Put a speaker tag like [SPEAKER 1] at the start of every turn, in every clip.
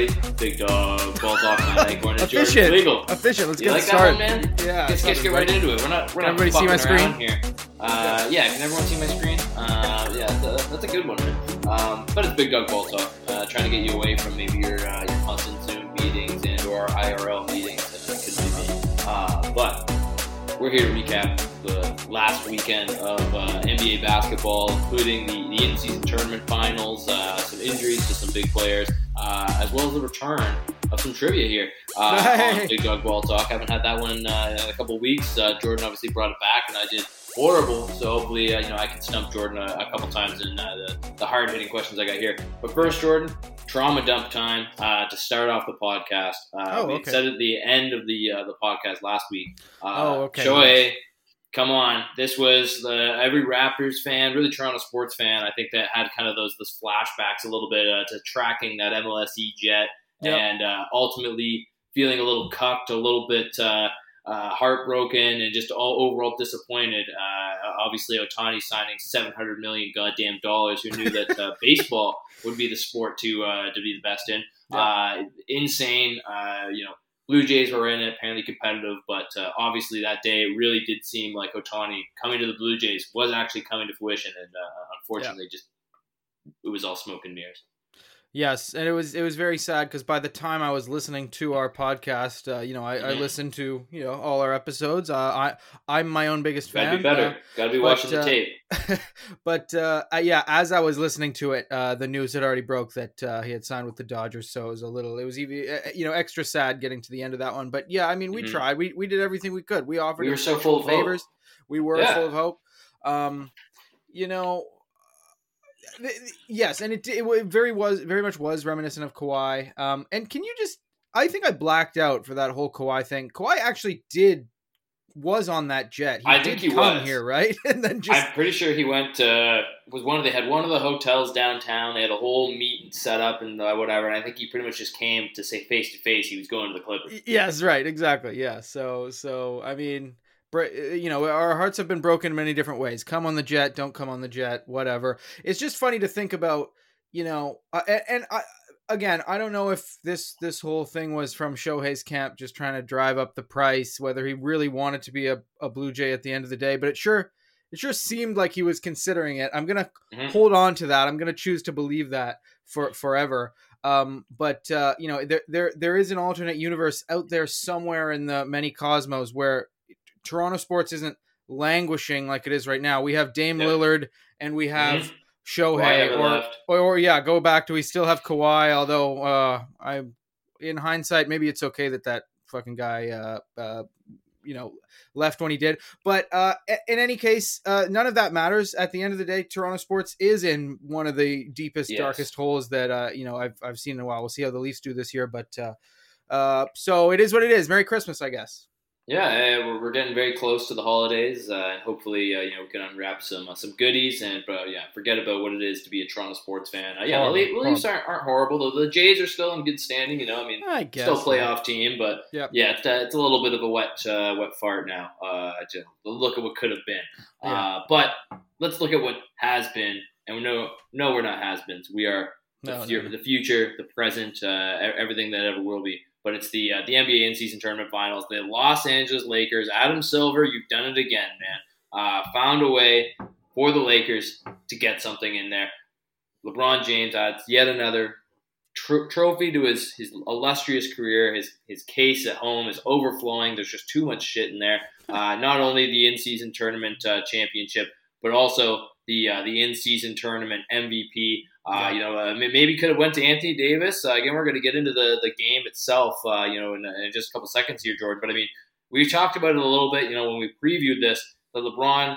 [SPEAKER 1] everybody. Big dog, ball off Matt Acorn, and Jordan
[SPEAKER 2] Efficient.
[SPEAKER 1] Legal.
[SPEAKER 2] Efficient. Let's
[SPEAKER 1] You
[SPEAKER 2] get
[SPEAKER 1] like that
[SPEAKER 2] started.
[SPEAKER 1] one, man?
[SPEAKER 2] Yeah.
[SPEAKER 1] Let's, get right into it. We're not, we're not
[SPEAKER 2] Everybody see my screen?
[SPEAKER 1] here. Uh, yeah, can everyone see my screen? Uh, yeah, that's a, that's a good one, man. Um, but it's Big Dog Ball Talk, uh, trying to get you away from maybe your, uh, your constant Zoom meetings and or IRL meetings that it could be. Uh, but we're here to recap the last weekend of uh, NBA basketball, including the, the in-season tournament finals, uh, some injuries to some big players, uh, as well as the return of some trivia here uh,
[SPEAKER 2] Hey.
[SPEAKER 1] on Big Dog Ball Talk. Haven't had that one uh, in a couple weeks. Uh, Jordan obviously brought it back, and I did horrible. So hopefully, uh, you know, I can stump Jordan a, a couple times in uh, the, the hard-hitting questions I got here. But first, Jordan, trauma dump time uh, to start off the podcast. Uh,
[SPEAKER 2] Oh,
[SPEAKER 1] we said at the end of the uh, the podcast last week. Uh,
[SPEAKER 2] Oh, okay.
[SPEAKER 1] Shohei, come on! This was the every Raptors fan, really Toronto sports fan. I think that had kind of those those flashbacks a little bit uh, to tracking that MLSE jet
[SPEAKER 2] Yep.
[SPEAKER 1] and uh, ultimately feeling a little cucked, a little bit uh, uh, heartbroken, and just all overall disappointed. Uh, obviously, Ohtani signing seven hundred million goddamn dollars. Who knew that uh, baseball would be the sport to uh, to be the best in? Uh, insane. Uh, you know, Blue Jays were in it, apparently competitive, but uh, obviously that day it really did seem like Ohtani coming to the Blue Jays was actually coming to fruition, and uh, unfortunately, just it was all smoke and mirrors.
[SPEAKER 2] Yes, and it was it was very sad because by the time I was listening to our podcast, uh, you know, I, I
[SPEAKER 1] Mhm.
[SPEAKER 2] listened to you know all our episodes. Uh, I I'm my own biggest
[SPEAKER 1] Gotta
[SPEAKER 2] fan.
[SPEAKER 1] be better.
[SPEAKER 2] uh,
[SPEAKER 1] Gotta be
[SPEAKER 2] but,
[SPEAKER 1] watching the
[SPEAKER 2] uh,
[SPEAKER 1] tape.
[SPEAKER 2] but uh, yeah, as I was listening to it, uh, the news had already broke that uh, he had signed with the Dodgers. So it was a little, it was even, uh, you know, extra sad getting to the end of that one. But yeah, I mean, we
[SPEAKER 1] Mhm.
[SPEAKER 2] tried. We we did everything we could. We offered
[SPEAKER 1] We were so full of hope.
[SPEAKER 2] favors. We were
[SPEAKER 1] Yeah.
[SPEAKER 2] full of hope. Um, you know, yes, and it it very was very much was reminiscent of Kawhi. Um, and can you just? I think I blacked out for that whole Kawhi thing. Kawhi actually did was on that jet. He
[SPEAKER 1] I
[SPEAKER 2] did
[SPEAKER 1] think he
[SPEAKER 2] come
[SPEAKER 1] was.
[SPEAKER 2] here, right? and then just
[SPEAKER 1] I'm pretty sure he went to was one of they had one of the hotels downtown. They had a whole meet set up and whatever. And I think he pretty much just came to say face to face he was going to the Clippers.
[SPEAKER 2] Yes, right, exactly. Yeah. So, so I mean, you know, our hearts have been broken in many different ways. Come on the jet, don't come on the jet, whatever. It's just funny to think about, you know, uh, and, and I again, I don't know if this this whole thing was from Shohei's camp, just trying to drive up the price, whether he really wanted to be a, a Blue Jay at the end of the day, but it sure. It sure seemed like he was considering it. I'm gonna
[SPEAKER 1] Mhm.
[SPEAKER 2] hold on to that. I'm gonna choose to believe that for forever. Um, but uh, you know, there there there is an alternate universe out there somewhere in the many cosmos where Toronto sports isn't languishing like it is right now. We have Dame. Lillard and we have
[SPEAKER 1] Mhm.
[SPEAKER 2] Shohei, or, or or yeah, go back to we still have Kawhi. Although uh, I, in hindsight, maybe it's okay that that fucking guy, uh, uh, you know, left when he did. But uh, in any case, uh, none of that matters. At the end of the day, Toronto sports is in one of the deepest,
[SPEAKER 1] Yes.
[SPEAKER 2] darkest holes that uh, you know I've I've seen in a while. We'll see how the Leafs do this year, but uh, uh, so it is what it is. Merry Christmas, I guess.
[SPEAKER 1] Yeah, eh, we're, we're getting very close to the holidays, uh, and hopefully, uh, you know, we can unwrap some uh, some goodies and uh, yeah, forget about what it is to be a Toronto sports fan. Uh, yeah, the
[SPEAKER 2] Horrible,
[SPEAKER 1] the Leafs aren't, aren't horrible. though. The Jays are still in good standing. You know, I mean,
[SPEAKER 2] I guess
[SPEAKER 1] still playoff team, but
[SPEAKER 2] Yep.
[SPEAKER 1] yeah, it's, uh, it's a little bit of a wet uh, wet fart now. Uh, to look at what could have been,
[SPEAKER 2] Yeah.
[SPEAKER 1] uh, but let's look at what has been, and we know no, we're not has-beens. We are the,
[SPEAKER 2] No, no.
[SPEAKER 1] the future, the present, uh, everything that ever will be. But it's the uh, the NBA in-season tournament finals. The Los Angeles Lakers. Adam Silver, you've done it again, man. Uh, found a way for the Lakers to get something in there. LeBron James adds yet another tr- trophy to his, his illustrious career. His his case at home is overflowing. There's just too much shit in there. Uh, not only the in-season tournament uh, championship, but also the uh, the in-season tournament MVP. Uh,
[SPEAKER 2] Yeah.
[SPEAKER 1] You know, uh, maybe could have went to Anthony Davis. Uh, again, we're going to get into the the game itself. Uh, you know, in, in just a couple seconds here, George. But I mean, we talked about it a little bit. You know, when we previewed this, that LeBron.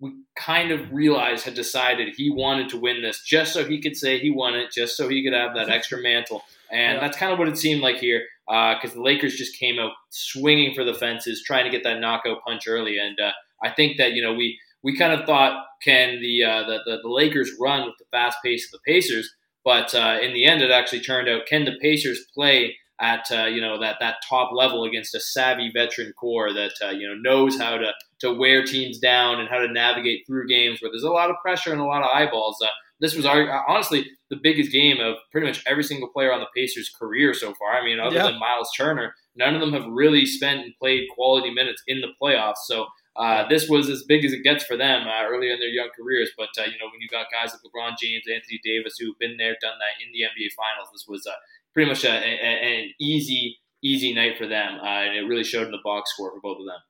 [SPEAKER 1] We kind of realized had decided he wanted to win this just so he could say he won it, just so he could have that extra mantle. And
[SPEAKER 2] Yeah.
[SPEAKER 1] that's kind of what it seemed like here, because the Lakers just came out swinging for the fences, trying to get that knockout punch early. And uh, I think that you know we we kind of thought, can the uh, the, the the Lakers run with the fast pace of the Pacers? But uh, in the end, it actually turned out, can the Pacers play at uh, you know that that top level against a savvy veteran core that uh, you know knows how to to wear teams down and how to navigate through games where there's a lot of pressure and a lot of eyeballs. Uh, this was our, honestly the biggest game of pretty much every single player on the Pacers' career so far. I mean, other yeah. than Miles Turner, none of them have really spent and played quality minutes in the playoffs. So uh, this was as big as it gets for them uh, earlier in their young careers. But uh, you know, when you got guys like LeBron James, Anthony Davis, who've been there, done that in the NBA Finals, this was uh, pretty much a, a, an easy, easy night for them, uh, and it really showed in the box score for both of them.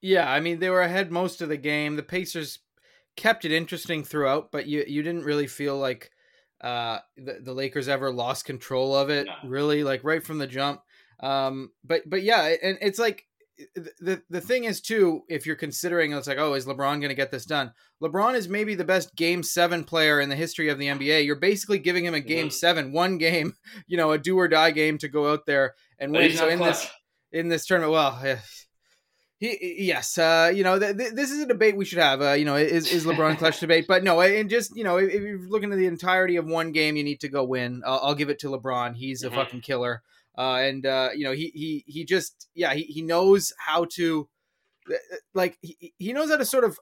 [SPEAKER 2] Yeah, I mean, they were ahead most of the game. The Pacers kept it interesting throughout, but you you didn't really feel like uh, the, the Lakers ever lost control of it, no. really, like right from the jump. Um, but but yeah, and it's like the the thing is too, if you're considering it's like, oh, is LeBron going to get this done? LeBron is maybe the best Game Seven player in the history of the NBA. You're basically giving him a Game Seven, one game, you know, a do or die game to go out there and but win. So in clutch. this in this tournament, well, he, yes, uh, you know, th- th- this is a debate we should have. Uh, you know, is is LeBron clutch debate? But no, and just you know, if, if, you're looking at the entirety of one game, you need to go win. Uh, I'll give it to LeBron. He's a mm-hmm. fucking killer. Uh, and uh, you know he he he just yeah he, he knows how to like he, he knows how to sort of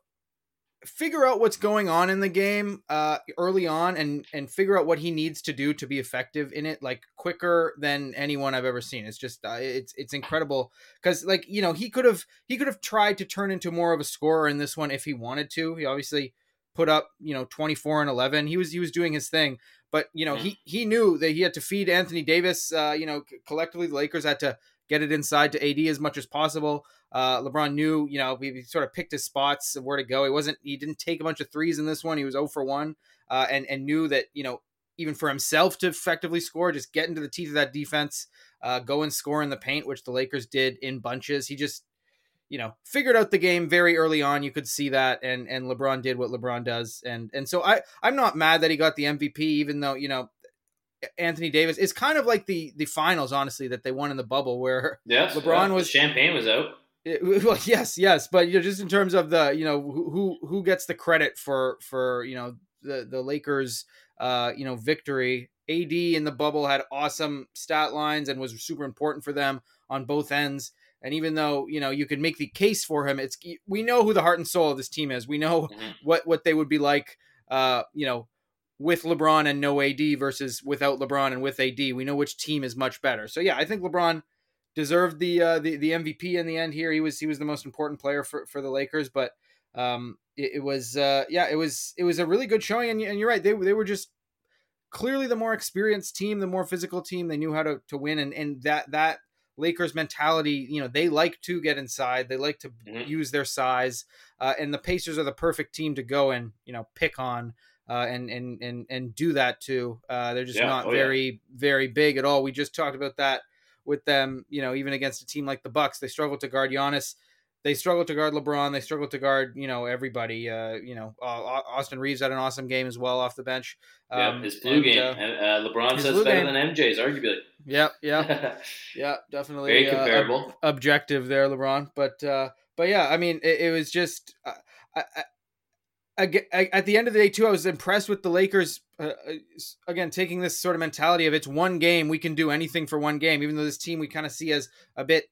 [SPEAKER 2] figure out what's going on in the game uh, early on and and figure out what he needs to do to be effective in it like quicker than anyone I've ever seen. It's just uh, it's it's incredible because like you know he could have he could have tried to turn into more of a scorer in this one if he wanted to. He obviously put up you know 24 and 11 he was he was doing his thing but you know, he he knew that he had to feed Anthony Davis. Uh, you know, collectively the Lakers had to get it inside to AD as much as possible. Uh, LeBron knew, you know, he, sort of picked his spots of where to go. He wasn't, he didn't take a bunch of threes in this one. He was 0 for 1, uh, and and knew that, you know, even for himself to effectively score, just get into the teeth of that defense, uh, go and score in the paint, which the Lakers did in bunches. He just you know, figured out the game very early on. You could see that, and and LeBron did what LeBron does, and and so I I'm not mad that he got the MVP, even though you know Anthony Davis is kind of like the the finals, honestly, that they won in the bubble where
[SPEAKER 1] yes, LeBron yeah, was champagne was out.
[SPEAKER 2] It, well, yes, yes, but you know, just in terms of the you know who who gets the credit for for you know the the Lakers uh you know victory. AD in the bubble had awesome stat lines and was super important for them on both ends. And even though you know you could make the case for him, it's we know who the heart and soul of this team is. We know mm-hmm. what what they would be like, uh, you know, with LeBron and no AD versus without LeBron and with AD. We know which team is much better. So yeah, I think LeBron deserved the uh, the the MVP in the end. Here, he was he was the most important player for for the Lakers, but um, it, it was uh, yeah, it was it was a really good showing. And, and you're right, they they were just clearly the more experienced team, the more physical team. They knew how to to win, and and that that Lakers mentality, you know, they like to get inside. They like to mm-hmm. use their size, uh, and the Pacers are the perfect team to go and you know pick on uh, and and and and do that too. Uh, they're just yeah. not oh, very yeah. very big at all. We just talked about that with them. You know, even against a team like the Bucks, they struggle to guard Giannis they struggled to guard LeBron. They struggled to guard, you know, everybody. Uh, you know, uh, Austin Reaves had an awesome game as well off the bench.
[SPEAKER 1] Um, yeah, his blue and, game. Uh, uh LeBron says better game. than MJ's, arguably.
[SPEAKER 2] Yeah, yeah, yeah, definitely.
[SPEAKER 1] Very uh, comparable.
[SPEAKER 2] Ob- objective there, LeBron. But uh, but yeah, I mean, it, it was just. I, I, I, at the end of the day, too, I was impressed with the Lakers. again, taking this sort of mentality of it's one game, we can do anything for one game. Even though this team we kind of see as a bit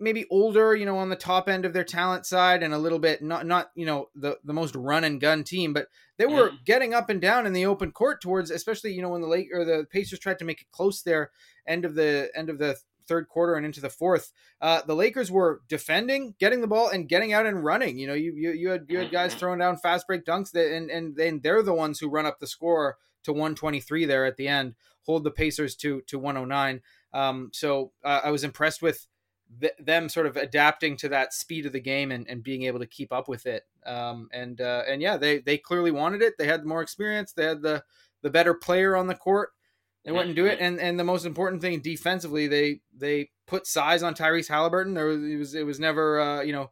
[SPEAKER 2] maybe older, you know, on the top end of their talent side and a little bit not not, you know, the the most run and gun team, but they were mm. getting up and down in the open court towards especially, you know, when the late or the Pacers tried to make it close there end of the end of the third quarter and into the fourth. Uh, the Lakers were defending, getting the ball and getting out and running. You know, you you, you had you had guys mm-hmm. throwing down fast break dunks that, and and then they're the ones who run up the score to 123 there at the end, hold the Pacers to to 109. Um, so uh, I was impressed with th- them sort of adapting to that speed of the game and, and being able to keep up with it. Um, and uh, and yeah, they they clearly wanted it. They had more experience. They had the the better player on the court. They went and do it. And and the most important thing defensively, they they put size on Tyrese Halliburton. There was it was it was never uh, you know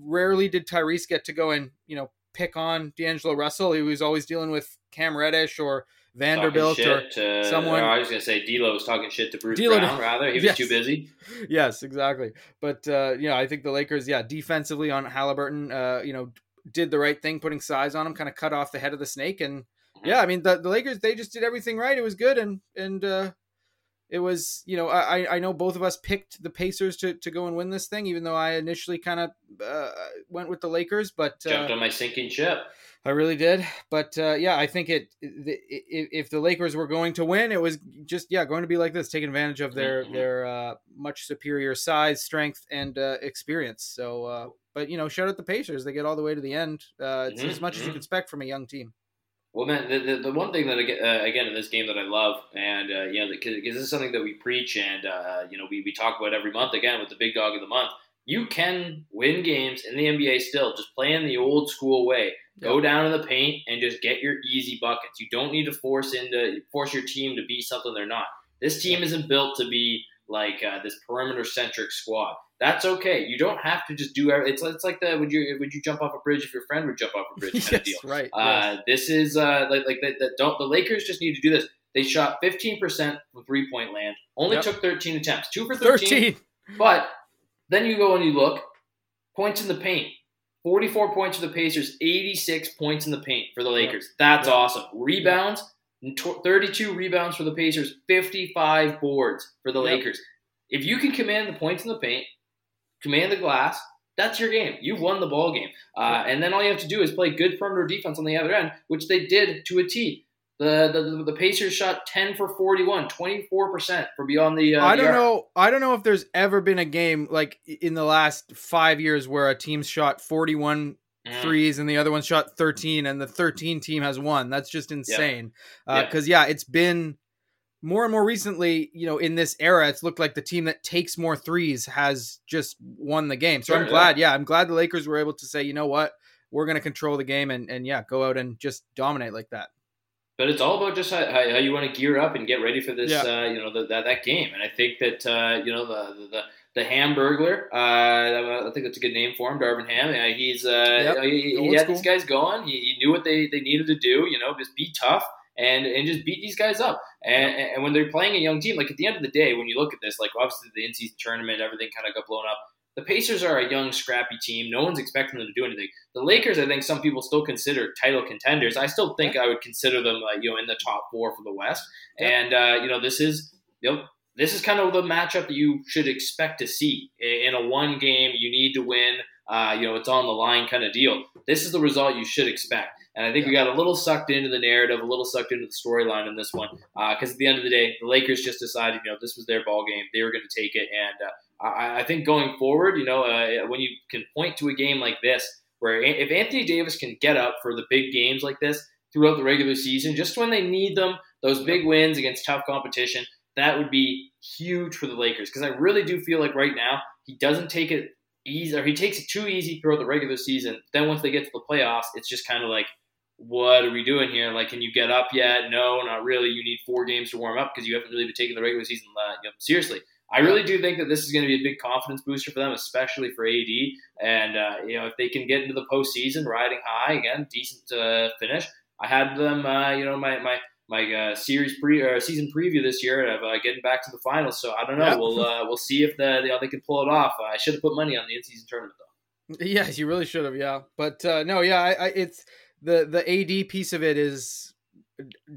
[SPEAKER 2] rarely did Tyrese get to go and you know pick on D'Angelo Russell. He was always dealing with Cam Reddish or Vanderbilt or
[SPEAKER 1] to,
[SPEAKER 2] someone.
[SPEAKER 1] I was going to say D'Lo was talking shit to Bruce D'Lo, Brown. Rather, he was yes. too busy.
[SPEAKER 2] Yes, exactly. But uh, you know, I think the Lakers, yeah, defensively on Halliburton, uh, you know, did the right thing, putting size on him, kind of cut off the head of the snake, and mm-hmm. yeah, I mean, the, the Lakers they just did everything right. It was good, and and uh, it was you know I I know both of us picked the Pacers to to go and win this thing, even though I initially kind of uh, went with the Lakers, but
[SPEAKER 1] jumped on my sinking ship.
[SPEAKER 2] I really did, but uh, yeah, I think it. The, if the Lakers were going to win, it was just yeah going to be like this, taking advantage of their mm-hmm. their uh, much superior size, strength, and uh, experience. So, uh, but you know, shout out the Pacers; they get all the way to the end. Uh, it's mm-hmm. as much as you mm-hmm. can expect from a young team.
[SPEAKER 1] Well, man, the, the, the one thing that uh, again in this game that I love, and you know, because this is something that we preach and you know we, we talk about every month again with the big dog of the month. You can win games in the NBA still, just playing the old school way Go down to the paint and just get your easy buckets. You don't need to force into force your team to be something they're not. This team isn't built to be like uh, this perimeter centric squad. That's okay. You don't have to just do everything. It's, it's like the would you would you jump off a bridge if your friend would jump off a bridge kind
[SPEAKER 2] yes,
[SPEAKER 1] of deal.
[SPEAKER 2] Right.
[SPEAKER 1] Uh,
[SPEAKER 2] yes.
[SPEAKER 1] This is uh, like like the, the, don't the Lakers just need to do this. They shot 15% from three point land. Only yep. took 13 attempts. Two for 13. 13. But then you go and you look points in the paint. 44 points for the Pacers, 86 points in the paint for the Lakers. That's awesome. Rebounds, 32 rebounds for the Pacers, 55 boards for the. Lakers. If you can command the points in the paint, command the glass, that's your game. You've won the ball game. Uh, and then all you have to do is play good perimeter defense on the other end, which they did to a T. The, the the Pacers shot 10 for 41, 24% for beyond the uh,
[SPEAKER 2] I don't
[SPEAKER 1] the
[SPEAKER 2] know I don't know if there's ever been a game like in the last 5 years where a team shot 41 mm. threes and the other one shot 13 and the 13 team has won. That's just insane. Yep. Uh, yep. cuz yeah, it's been more and more recently, you know, in this era, it's looked like the team that takes more threes has just won the game. So sure, I'm glad, yeah. yeah, I'm glad the Lakers were able to say, you know what, we're going to control the game and and yeah, go out and just dominate like that
[SPEAKER 1] but it's all about just how, how, you want to gear up and get ready for this, yeah. uh, you know, the, that that game. And I think that uh, you know the the the Hamburglar, uh, I think that's a good name for him, Darvin Ham. Yeah, he's uh, yep. he, he had these guys going. He, he, knew what they, they needed to do. You know, just be tough and and just beat these guys up. And, and when they're playing a young team, like at the end of the day, when you look at this, like obviously the in-season tournament, everything kind of got blown up. The Pacers are a young, scrappy team. No one's expecting them to do anything. The Lakers, I think some people still consider title contenders. I still think I would consider them, uh, you know, in the top four for the West. And uh, you know, this is, you know, this is kind of the matchup that you should expect to see in a one game. You need to win. Uh, you know, it's on the line kind of deal. This is the result you should expect. And I think we got a little sucked into the narrative, a little sucked into the storyline in this one, because uh, at the end of the day, the Lakers just decided, you know, this was their ball game. They were going to take it, and uh, I, I think going forward, you know, uh, when you can point to a game like this, where if Anthony Davis can get up for the big games like this throughout the regular season, just when they need them, those big wins against tough competition, that would be huge for the Lakers. Because I really do feel like right now he doesn't take it easy, or he takes it too easy throughout the regular season. Then once they get to the playoffs, it's just kind of like, what are we doing here? Like, can you get up yet? No, not really. You need four games to warm up because you haven't really been taking the regular season uh, you know, seriously. I really do think that this is going to be a big confidence booster for them, especially for AD. And uh, you know, if they can get into the postseason riding high again, decent uh, finish. I had them, uh, you know, my my my uh, series pre or season preview this year of uh, getting back to the finals. So I don't know. Yeah. We'll uh, we'll see if the, you know, they can pull it off. I should have put money on the in season tournament though.
[SPEAKER 2] Yes, you really should have. Yeah, but no, yeah, I, I, it's the the AD piece of it is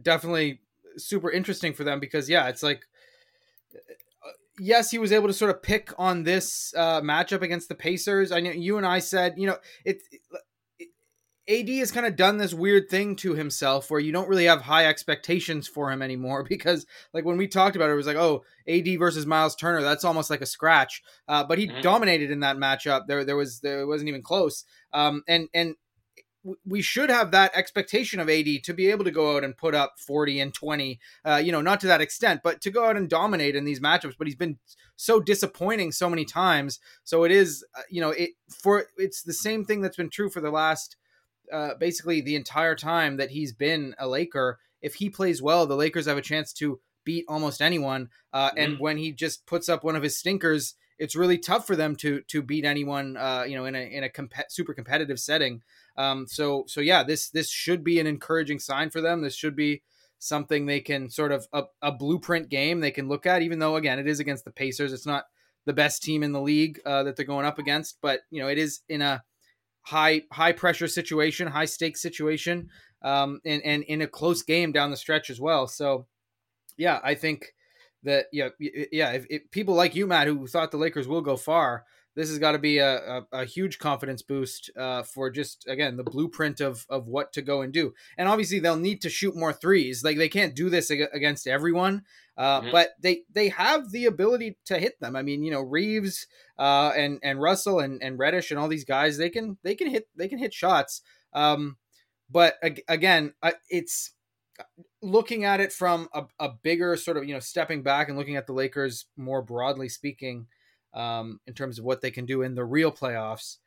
[SPEAKER 2] definitely super interesting for them because yeah, it's like yes, he was able to sort of pick on this uh, matchup against the Pacers. I know you and I said, you know, it, it AD has kind of done this weird thing to himself where you don't really have high expectations for him anymore because, like, when we talked about it, it was like, oh, AD versus Miles Turner, that's almost like a scratch. Uh, but he mm-hmm. dominated in that matchup. There, there was, there wasn't even close. Um, and and we should have that expectation of AD to be able to go out and put up 40 and 20, uh, you know, not to that extent, but to go out and dominate in these matchups. But he's been so disappointing so many times. So it is, uh, you know, it for it's the same thing that's been true for the last, uh, basically the entire time that he's been a Laker. If he plays well, the Lakers have a chance to beat almost anyone. Uh, mm-hmm. And when he just puts up one of his stinkers, it's really tough for them to to beat anyone, uh, you know, in a in a comp- super competitive setting. Um, so so yeah, this this should be an encouraging sign for them. This should be something they can sort of a, a blueprint game they can look at. Even though again it is against the Pacers, it's not the best team in the league uh, that they're going up against, but you know it is in a high high pressure situation, high stakes situation, um, and and in a close game down the stretch as well. So yeah, I think that yeah yeah if, if people like you Matt who thought the Lakers will go far this has got to be a, a, a, huge confidence boost uh, for just again the blueprint of of what to go and do. And obviously they'll need to shoot more threes. Like they can't do this against everyone, uh, mm-hmm. but they they have the ability to hit them. I mean, you know, Reaves uh, and and Russell and and Reddish and all these guys they can they can hit they can hit shots. Um, but again, it's looking at it from a, a bigger sort of you know stepping back and looking at the Lakers more broadly speaking um, in terms of what they can do in the real playoffs.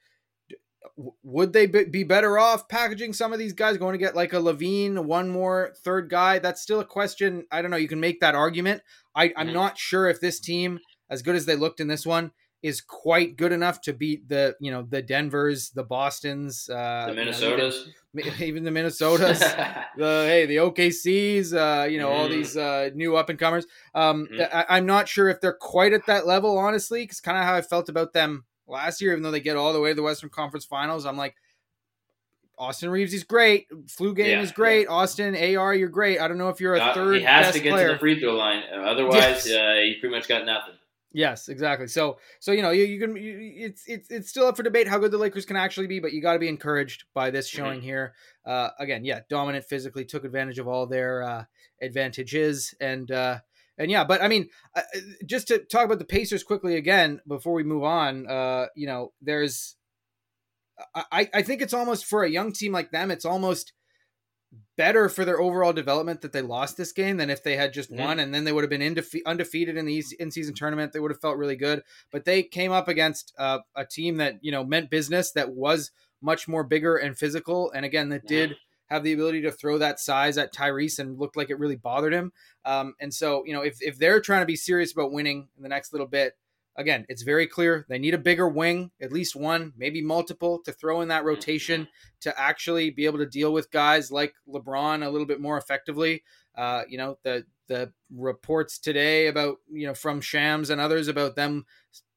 [SPEAKER 2] Would they be better off packaging some of these guys, going to get like a LaVine, one more third guy? That's still a question. I don't know. You can make that argument. I, I'm not sure if this team, as good as they looked in this one, is quite good enough to beat the you know the Denver's, the Boston's,
[SPEAKER 1] uh, the Minnesotas,
[SPEAKER 2] you know, even, even, the Minnesotas, the hey the OKC's, uh, you know mm. all these uh, new up and comers. Um, mm. I, am not sure if they're quite at that level, honestly, because kind of how I felt about them last year. Even though they get all the way to the Western Conference Finals, I'm like. Austin Reaves is great. Flu game yeah, is great. Yeah. Austin AR, you're great. I don't know if you're a uh, third.
[SPEAKER 1] He has to get
[SPEAKER 2] player.
[SPEAKER 1] to the free throw line. Otherwise, yes. uh, he pretty much got nothing.
[SPEAKER 2] Yes, exactly. So, so you know, you, you can. You, it's it's it's still up for debate how good the Lakers can actually be, but you got to be encouraged by this mm-hmm. showing mm-hmm. here. Uh, again, yeah, dominant physically, took advantage of all their uh, advantages, and uh, and yeah, but I mean, uh, uh, just to talk about the Pacers quickly again before we move on. Uh, you know, there's, I I think it's almost for a young team like them, it's almost better for their overall development that they lost this game than if they had just won and then they would have been indefe- undefeated in the in-season tournament. They would have felt really good. But they came up against uh, a team that you know meant business that was much more bigger and physical. And again that did have the ability to throw that size at Tyrese and looked like it really bothered him. Um, and so you know if, if they're trying to be serious about winning in the next little bit again, it's very clear they need a bigger wing, at least one, maybe multiple, to throw in that rotation to actually be able to deal with guys like LeBron a little bit more effectively. Uh, you know, the the reports today about you know from Shams and others about them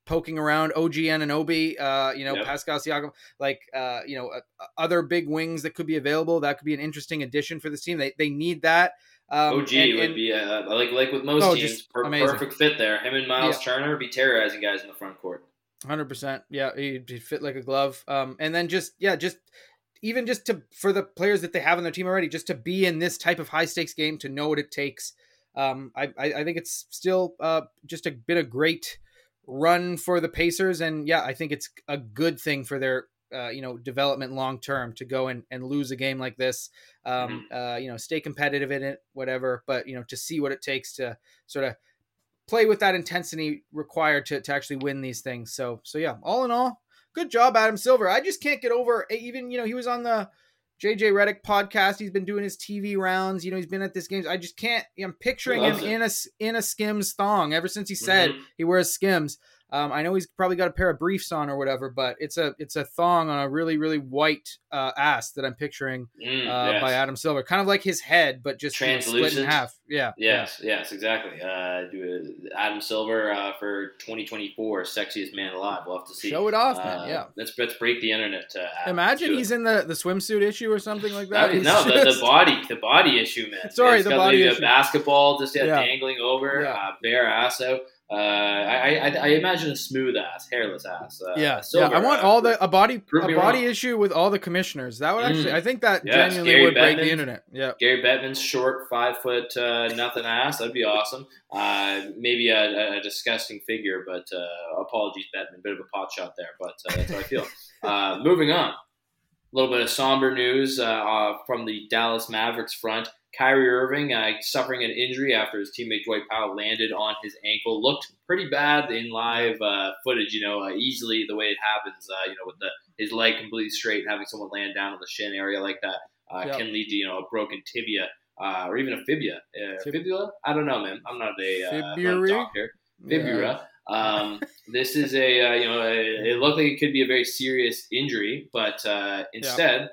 [SPEAKER 2] poking around OG Anunoby, uh, you know, yep. Pascal Siakam, like, uh, you know, uh, other big wings that could be available. That could be an interesting addition for this team. They, they need that.
[SPEAKER 1] Um, OG and, would and, be a, like like with most oh, teams, per, perfect fit there. Him and Miles yeah. Turner be terrorizing guys in the front court.
[SPEAKER 2] Hundred percent, yeah, he'd, he'd fit like a glove. Um, and then just yeah, just even just to for the players that they have on their team already, just to be in this type of high stakes game, to know what it takes. Um, I, I, I think it's still uh, just a bit of great run for the Pacers, and yeah, I think it's a good thing for their uh, you know development long term to go and, and lose a game like this um, mm-hmm. uh, you know stay competitive in it whatever but you know to see what it takes to sort of play with that intensity required to, to actually win these things so so yeah all in all good job adam silver i just can't get over even you know he was on the JJ Redick podcast. He's been doing his TV rounds. You know, he's been at this games. I just can't. I'm picturing him it. in a in a Skims thong ever since he said mm-hmm. he wears Skims. Um, I know he's probably got a pair of briefs on or whatever, but it's a it's a thong on a really really white uh, ass that I'm picturing mm, uh, yes. by Adam Silver, kind of like his head, but just split in half. Yeah.
[SPEAKER 1] Yes. Yeah. Yes. Exactly. Uh, Adam Silver uh, for 2024, sexiest man alive. We'll have to see.
[SPEAKER 2] Show it off, man. Uh, yeah.
[SPEAKER 1] Let's let's break the internet.
[SPEAKER 2] Imagine he's in the the swimsuit issue or something like that.
[SPEAKER 1] no, just... the, the, body the body issue, man.
[SPEAKER 2] Sorry, the body
[SPEAKER 1] the,
[SPEAKER 2] issue.
[SPEAKER 1] basketball just yeah, yeah. dangling over, yeah. Uh, bare ass out. Uh, I, I, I imagine a smooth ass, hairless ass. Uh,
[SPEAKER 2] yeah, yeah. I want all the a body a body issue with all the commissioners. That would actually, mm. I think that yes, genuinely Gary would Bettman, break the internet. Yeah,
[SPEAKER 1] Gary Bettman's short, five foot, uh, nothing ass. That'd be awesome. Uh, maybe a, a, disgusting figure, but uh, apologies, Bettman. Bit of a pot shot there, but uh, that's how I feel. Uh, moving on. A little bit of somber news from the Dallas Mavericks front. Kyrie Irving uh, suffering an injury after his teammate Dwight Powell landed on his ankle. Looked pretty bad in live uh, footage, you know, uh, easily the way it happens, uh, you know, with the his leg completely straight and having someone land down on the shin area like that uh, yep. can lead to, you know, a broken tibia uh, or even a fibia. fibula? I don't know, man. I'm not a, uh, doctor. Fibula. Yeah. Um, this is a, you know, a, it looked like it could be a very serious injury, but instead, yep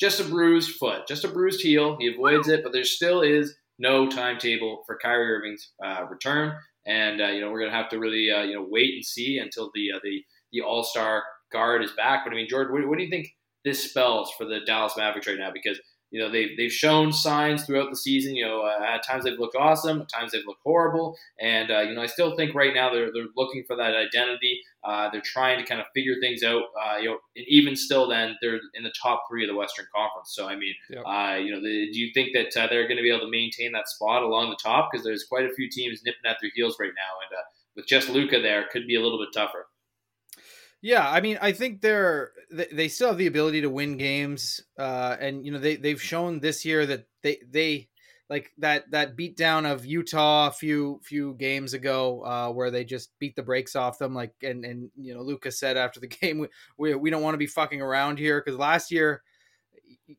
[SPEAKER 1] just a bruised foot, just a bruised heel. He avoids it, but there still is no timetable for Kyrie Irving's uh, return, and uh, you know we're gonna have to really uh, you know wait and see until the uh, the the All Star guard is back. But I mean, Jordan, what, what, do you think this spells for the Dallas Mavericks right now? Because you know they've they've shown signs throughout the season. You know, uh, at times they've looked awesome, at times they've looked horrible, and uh, you know I still think right now they're they're looking for that identity. Uh, they're trying to kind of figure things out. Uh, you know, and even still, then they're in the top three of the Western Conference. So I mean, yep. Uh, you know, the, do you think that uh, they're going to be able to maintain that spot along the top? Because there's quite a few teams nipping at their heels right now, and with just Luka there, could be a little bit tougher.
[SPEAKER 2] Yeah, I mean, I think they're they still have the ability to win games, uh, and you know they they've shown this year that they they like that that beat down of Utah a few few games ago, uh, where they just beat the brakes off them. Like and and you know Lucas said after the game, we we, we don't want to be fucking around here because last year,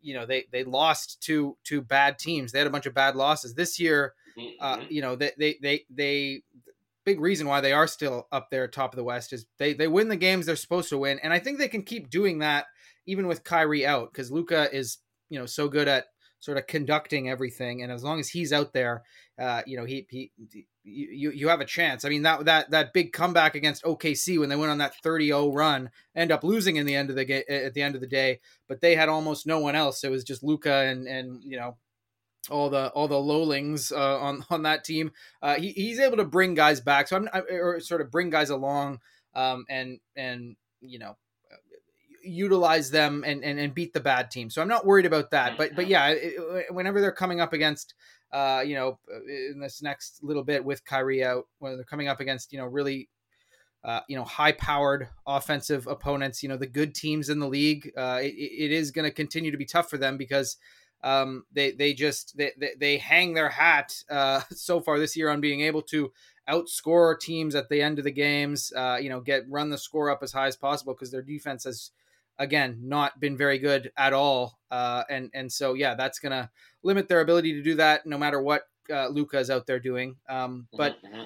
[SPEAKER 2] you know they they lost to to bad teams. They had a bunch of bad losses. This year, uh, mm-hmm. you know they they they they big reason why they are still up there top of the West is they they win the games they're supposed to win, and I think they can keep doing that even with Kyrie out because Luka is you know so good at sort of conducting everything, and as long as he's out there, uh, you know he he. You, you have a chance. I mean that that that big comeback against OKC when they went on that 30-0 run, end up losing in the end of the at the end of the day, but they had almost no one else. It was just Luka and and you know all the all the lowlings uh, on on that team. Uh, he, he's able to bring guys back, so I'm I, or sort of bring guys along um, and and you know utilize them and, and and beat the bad team. So I'm not worried about that. But but yeah, it, whenever they're coming up against uh, you know in this next little bit with Kyrie out, when they're coming up against you know really. Uh, you know, high-powered offensive opponents. You know, the good teams in the league. Uh, it, it is going to continue to be tough for them because um, they they just they, they, they hang their hat uh, so far this year on being able to outscore teams at the end of the games. Uh, you know, get run the score up as high as possible because their defense has again not been very good at all. Uh, and and so yeah, that's gonna limit their ability to do that no matter what uh, Luka is out there doing. Um, mm-hmm, but. Mm-hmm.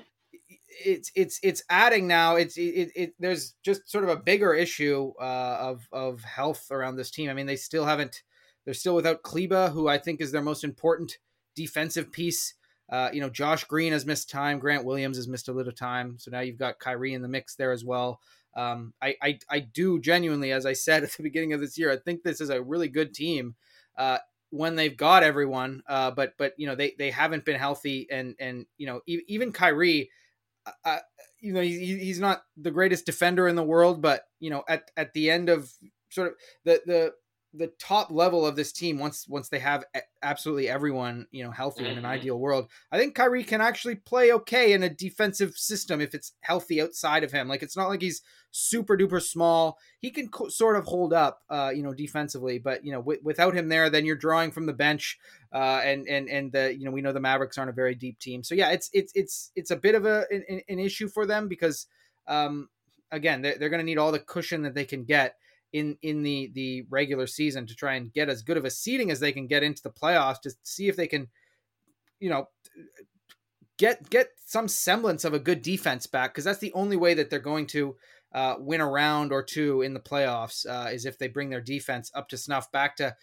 [SPEAKER 2] It's it's it's adding now. It's it, it there's just sort of a bigger issue uh, of of health around this team. I mean, they still haven't they're still without Kleber, who I think is their most important defensive piece. Uh, you know, Josh Green has missed time. Grant Williams has missed a little time. So now you've got Kyrie in the mix there as well. Um, I, I, I do genuinely, as I said at the beginning of this year, I think this is a really good team uh, when they've got everyone. Uh, but but you know they they haven't been healthy, and and you know e- even Kyrie, uh, uh you know he, he's not the greatest defender in the world, but you know at at the end of sort of the the the top level of this team once once they have absolutely everyone you know healthy mm-hmm. in an mm-hmm. ideal world i think Kyrie can actually play okay in a defensive system if it's healthy outside of him like it's not like he's super duper small he can co- sort of hold up uh you know defensively but you know w- without him there then you're drawing from the bench uh and and and the you know we know the mavericks aren't a very deep team so yeah it's it's it's it's a bit of a an, an issue for them because um again they're, they're going to need all the cushion that they can get in in the the regular season to try and get as good of a seeding as they can get into the playoffs to see if they can you know get get some semblance of a good defense back because that's the only way that they're going to uh, win a round or two in the playoffs uh, is if they bring their defense up to snuff back to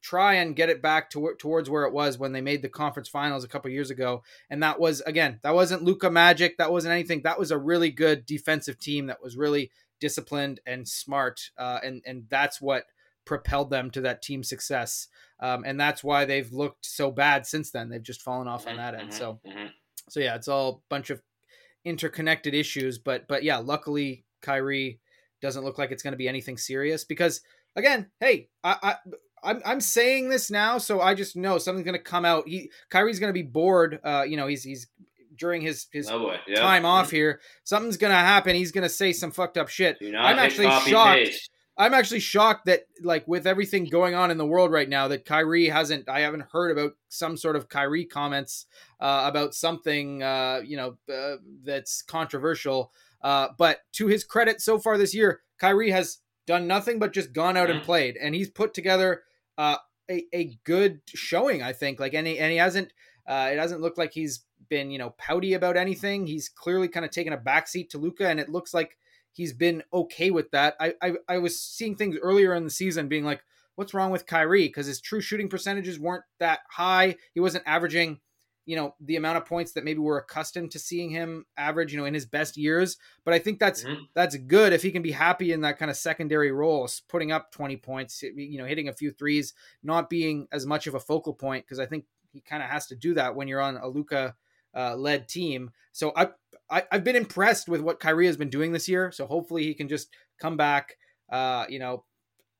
[SPEAKER 2] try and get it back to, towards where it was when they made the conference finals a couple years ago. And that was again that wasn't luka magic that wasn't anything. That was a really good defensive team that was really disciplined and smart, uh, and and that's what propelled them to that team success. Um, and that's why they've looked so bad since then. They've just fallen off on that end. So, mm-hmm. so yeah, it's all a bunch of interconnected issues. But but yeah, luckily Kyrie doesn't look like it's going to be anything serious because again, hey, I, I I'm I'm saying this now, so I just know something's going to come out. He Kyrie's going to be bored. Uh, you know, he's he's during his his oh yep. time off mm-hmm. here, something's gonna happen. He's gonna say some fucked up shit. I'm actually shocked. Paste. I'm actually shocked that like with everything going on in the world right now, that Kyrie hasn't. I haven't heard about some sort of Kyrie comments uh, about something uh, you know uh, that's controversial. Uh, but to his credit, so far this year, Kyrie has done nothing but just gone out mm. and played, and he's put together uh, a a good showing. I think like any and he hasn't. Uh, it doesn't look like he's been, you know, pouty about anything. He's clearly kind of taken a backseat to Luka, and it looks like he's been okay with that. I, I, I was seeing things earlier in the season being like, what's wrong with Kyrie? Because his true shooting percentages weren't that high. He wasn't averaging you know the amount of points that maybe we're accustomed to seeing him average you know in his best years but i think that's mm-hmm. that's good if he can be happy in that kind of secondary role putting up 20 points you know hitting a few threes not being as much of a focal point because i think he kind of has to do that when you're on a luka uh, led team so I, I i've been impressed with what Kyrie has been doing this year so hopefully he can just come back uh you know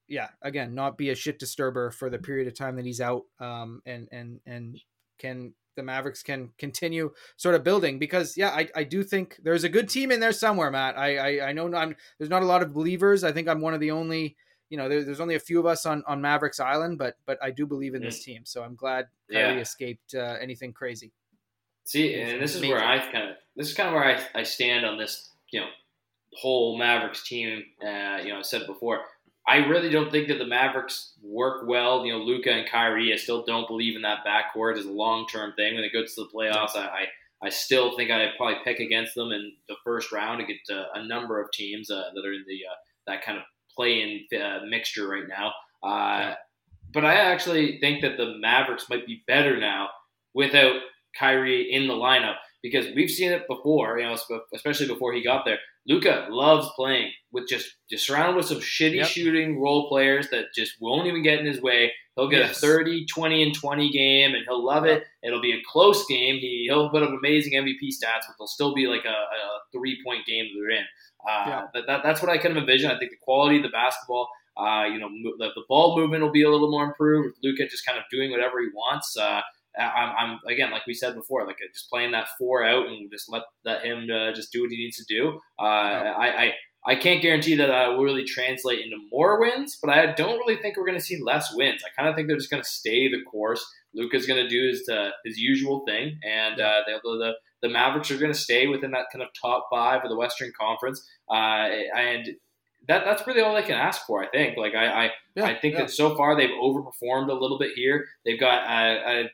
[SPEAKER 2] yeah again not be a shit disturber for the period of time that he's out um and and and can the Mavericks can continue sort of building because yeah, I, I do think there's a good team in there somewhere, Matt. I I, I know I'm, there's not a lot of believers. I think I'm one of the only you know there, there's only a few of us on on Mavericks Island, but but I do believe in this mm. team. So I'm glad Kyrie yeah. escaped uh, anything crazy.
[SPEAKER 1] See, and this is where I kind of this is kind of where I, I stand on this you know whole Mavericks team. Uh, you know, I said before I really don't think that the Mavericks work well. You know, Luka and Kyrie, I still don't believe in that backcourt as a long term thing. When it goes to the playoffs, I, I, I still think I'd probably pick against them in the first round against uh, a number of teams uh, that are in the uh, that kind of play in uh, mixture right now. Uh, yeah. But I actually think that the Mavericks might be better now without Kyrie in the lineup because we've seen it before, you know, especially before he got there. Luka loves playing with just just surrounded with some shitty yep. shooting role players that just won't even get in his way. He'll get yes. a 30, 20, and 20 game, and he'll love it. It'll be a close game. He, he'll put up amazing MVP stats, but they'll still be like a, a three point game that they're in. Uh, yeah. that, that, that's what I kind of envision. I think the quality of the basketball, uh, you know, the, the, ball movement will be a little more improved. Luka just kind of doing whatever he wants. Uh, I'm, I'm, again, like we said before, like just playing that four out and just let let him uh, just do what he needs to do. Uh, I, I I can't guarantee that that will really translate into more wins, but I don't really think we're going to see less wins. I kind of think they're just going to stay the course. Luka's going to do his uh, his usual thing, and uh, the, the the Mavericks are going to stay within that kind of top five of the Western Conference, uh, and that that's really all they can ask for. I think. Like I I, yeah, I think yeah. that so far they've overperformed a little bit here. They've got a, a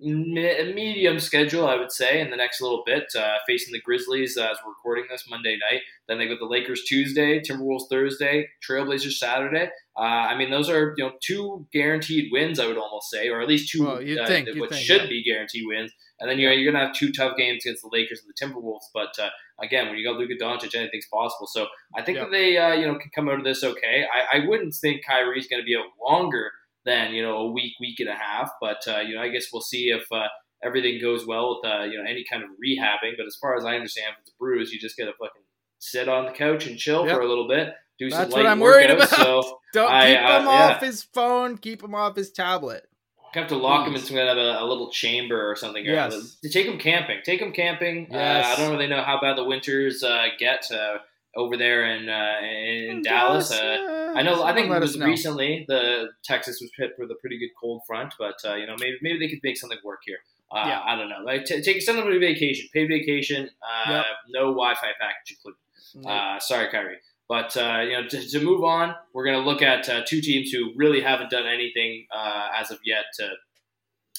[SPEAKER 1] medium schedule, I would say, in the next little bit, uh, facing the Grizzlies uh, as we're recording this Monday night. Then they go to the Lakers Tuesday, Timberwolves Thursday, Trailblazers Saturday. Uh, I mean, those are you know two guaranteed wins, I would almost say, or at least two well, uh, think, what think, should yeah. be guaranteed wins. And then you know, you're going to have two tough games against the Lakers and the Timberwolves. But uh, again, when you got Luka Doncic, anything's possible. So I think that they uh, you know can come out of this okay. I, I wouldn't think Kyrie's going to be out longer than you know a week, week and a half. But uh, you know, I guess we'll see if uh, everything goes well with uh, you know any kind of rehabbing. But as far as I understand, with a bruise, you just get to fucking sit on the couch and chill yep. for a little bit. Do
[SPEAKER 2] That's
[SPEAKER 1] some light
[SPEAKER 2] what I'm
[SPEAKER 1] workouts.
[SPEAKER 2] worried about.
[SPEAKER 1] So
[SPEAKER 2] Don't I, keep him off yeah. his phone. Keep him off his tablet.
[SPEAKER 1] You have to lock Please. him in some kind of a, a, little chamber or something.
[SPEAKER 2] Yes.
[SPEAKER 1] To take him camping. Take him camping. Yes. Uh, I don't really know how bad the winters uh, get uh, over there in uh, in, in Dallas. Uh, I know. I think it was recently the Texas was hit with a pretty good cold front, but uh, you know maybe maybe they could make something work here. Uh, yeah. I don't know. Like t- take send them vacation, paid vacation, uh, yep. no Wi-Fi package included. Uh, sorry, Kyrie. But uh, you know, to, to, move on, we're going to look at uh, two teams who really haven't done anything uh, as of yet to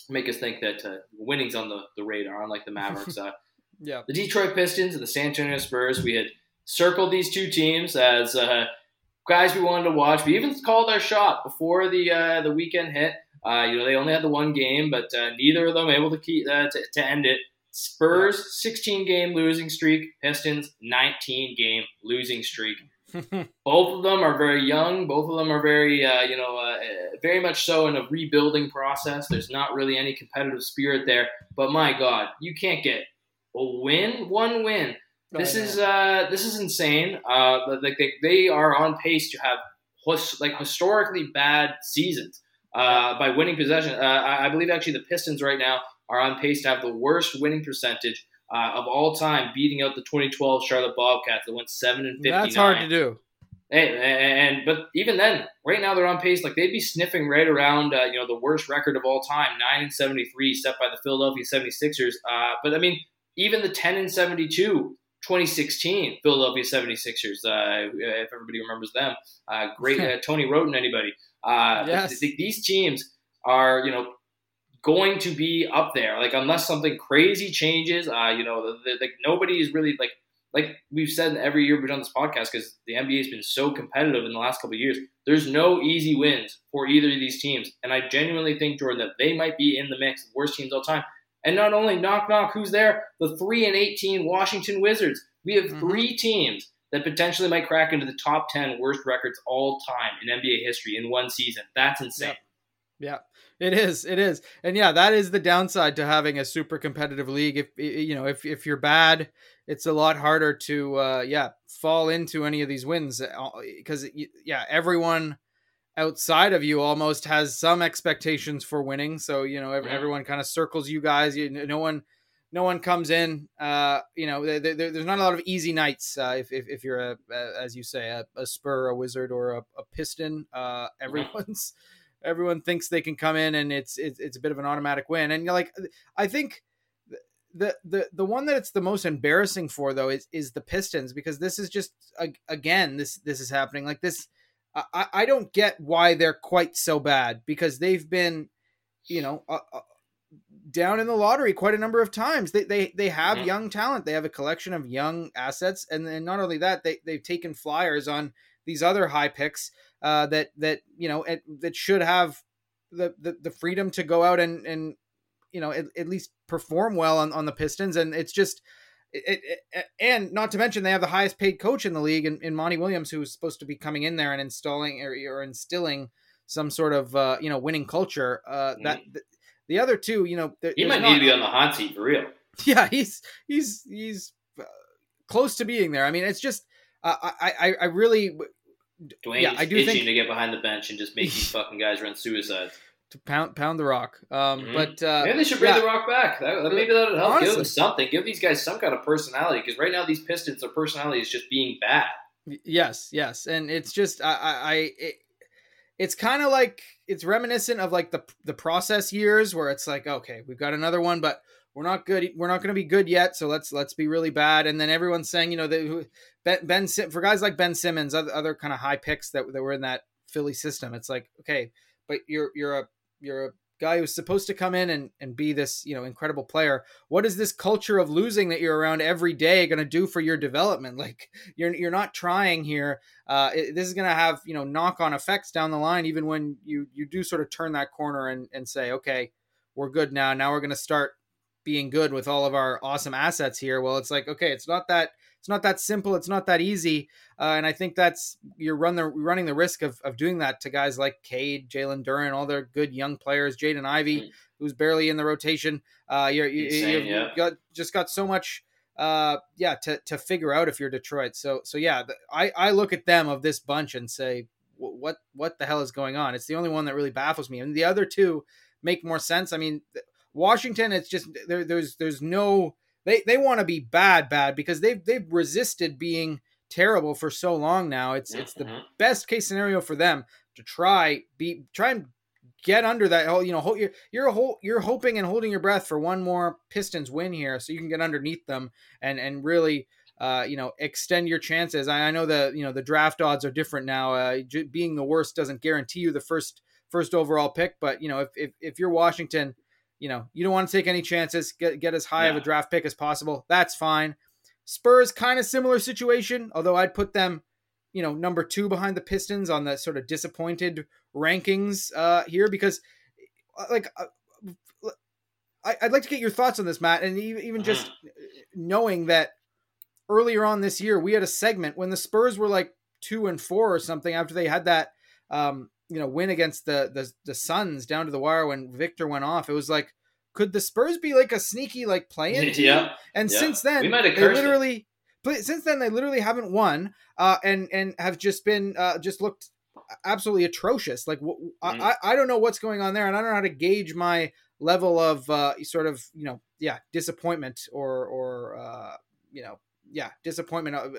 [SPEAKER 1] make us think that uh, winning's on the, the radar, unlike the Mavericks. Uh,
[SPEAKER 2] yeah.
[SPEAKER 1] The Detroit Pistons and the San Antonio Spurs. We had circled these two teams as uh, guys we wanted to watch. We even called our shot before the uh, the weekend hit. Uh, you know, they only had the one game, but uh, neither of them able to keep uh, to, to end it. Spurs 16 game losing streak, Pistons 19 game losing streak. both of them are very young. Both of them are very, uh, you know, uh, very much so in a rebuilding process. There's not really any competitive spirit there. But my God, you can't get a win, one win this is uh, this is insane. Uh, like they, they are on pace to have hos- like historically bad seasons uh, by winning possession. Uh, I, I believe actually the Pistons right now are on pace to have the worst winning percentage uh, of all time, beating out the 2012 Charlotte Bobcats that went seven and 59.
[SPEAKER 2] That's hard to do.
[SPEAKER 1] And, and, but even then, right now they're on pace. Like they'd be sniffing right around, uh, you know, the worst record of all time, nine and seventy three, set by the Philadelphia 76ers. Uh, but I mean, even the ten and seventy two 2016 Philadelphia 76ers, uh, if everybody remembers them. Uh, great uh, Tony Wroten, anybody. Uh, yes. Th- these teams are, you know, going to be up there. Like unless something crazy changes, uh, you know, like nobody is really like like we've said every year we've done this podcast because the NBA has been so competitive in the last couple of years. There's no easy wins for either of these teams, and I genuinely think Jordan that they might be in the mix, of worst teams all time. And not only knock knock, who's there? The three and eighteen Washington Wizards. We have
[SPEAKER 2] Mhm.
[SPEAKER 1] three teams that potentially might crack into the top ten worst records all time in NBA history in one season. That's insane.
[SPEAKER 2] Yep. Yeah, it is. It is. And yeah, that is the downside to having a super competitive league. If you know, if if you're bad, it's a lot harder to uh yeah, fall into any of these wins because yeah, everyone outside of you almost has some expectations for winning. So, you know, ev-
[SPEAKER 1] Yeah.
[SPEAKER 2] everyone kind of circles you guys. You no one no one comes in uh you know there, there- there's not a lot of easy nights uh, if, if, if you're a, a as you say a, a spur a wizard or a, a piston uh everyone's everyone thinks they can come in and it's, it's it's a bit of an automatic win and you're like i think the the the one that it's the most embarrassing for though is is the pistons because this is just again this this is happening like this i i don't get why they're quite so bad because they've been you know uh, uh, down in the lottery quite a number of times. They they they have
[SPEAKER 1] Mhm.
[SPEAKER 2] young talent. They have a collection of young assets. And then not only that they they've taken flyers on these other high picks uh that that you know at, that should have the, the the freedom to go out and and you know at, at least perform well on, on the pistons. And it's just it, it, and not to mention they have the highest paid coach in the league in, in Monty Williams who's supposed to be coming in there and installing or, or instilling some sort of uh, you know winning culture uh, that the, the other two you know
[SPEAKER 1] He might
[SPEAKER 2] not-
[SPEAKER 1] need to be on the hot seat for real.
[SPEAKER 2] yeah he's he's he's uh, close to being there I mean it's just uh, I I I really
[SPEAKER 1] Dwayne
[SPEAKER 2] Yeah, I do
[SPEAKER 1] itching
[SPEAKER 2] think-
[SPEAKER 1] to get behind the bench and just make these fucking guys run suicides.
[SPEAKER 2] To pound pound the rock um
[SPEAKER 1] Mhm.
[SPEAKER 2] but uh,
[SPEAKER 1] Maybe they should bring
[SPEAKER 2] yeah.
[SPEAKER 1] the Rock back. That, that- maybe that'll help. Give them something. Give these guys some kind of personality. Because right now, these Pistons, their personality is just being bad.
[SPEAKER 2] Yes, yes, and it's just I I, I it, it's kind of like it's reminiscent of like the the process years where it's like okay we've got another one but we're not good we're not going to be good yet so let's let's be really bad and then everyone's saying you know that Ben, ben for guys like Ben Simmons other, other kind of high picks that, that were in that Philly system it's like okay but you're you're a you're a guy who's supposed to come in and, and be this you know incredible player. What is this culture of losing that you're around every day going to do for your development? Like you're you're not trying here. Uh, it, this is going to have you know knock on effects down the line even when you you do sort of turn that corner and and say okay we're good now. Now we're going to start being good with all of our awesome assets here. Well it's like okay it's not that it's not that simple it's not that easy uh, and i think that's you're run the running the risk of, of doing that to guys like Cade, Jalen Duren, all their good young players, Jaden Ivey,
[SPEAKER 1] Mm.
[SPEAKER 2] who's barely in the rotation. Uh, you're, you,
[SPEAKER 1] Insane,
[SPEAKER 2] you've
[SPEAKER 1] yeah.
[SPEAKER 2] got just got so much uh yeah to to figure out if you're detroit so so yeah the, i i look at them of this bunch and say what what the hell is going on it's the only one that really baffles me and the other two make more sense i mean washington it's just there there's there's no they they want to be bad bad because they've they've resisted being terrible for so long now it's it's the
[SPEAKER 1] Mhm.
[SPEAKER 2] best case scenario for them to try be try and get under that whole you know ho- you're you're a whole you're hoping and holding your breath for one more Pistons win here so you can get underneath them and and really uh you know extend your chances I, I know the you know the draft odds are different now uh j- being the worst doesn't guarantee you the first first overall pick but you know if if, if you're Washington you know you don't want to take any chances get get as high of a draft pick as possible. That's fine. Spurs kind of similar situation although I'd put them you know number two behind the Pistons on the sort of disappointed rankings uh, here because uh, like uh, I, I'd like to get your thoughts on this, Matt, and even, even just knowing that earlier on this year we had a segment when the Spurs were like two and four or something after they had that um, you know win against the, the the Suns down to the wire when Victor went off. It was like, could the Spurs be like a sneaky like play-in team?
[SPEAKER 1] yeah.
[SPEAKER 2] And
[SPEAKER 1] Yeah.
[SPEAKER 2] since then,
[SPEAKER 1] We
[SPEAKER 2] they literally, but since then they literally haven't won, uh, and and have just been uh, just looked absolutely atrocious. Like wh-. I, I I don't know what's going on there, and I don't know how to gauge my level of uh, sort of you know yeah disappointment or or uh, you know yeah disappointment of,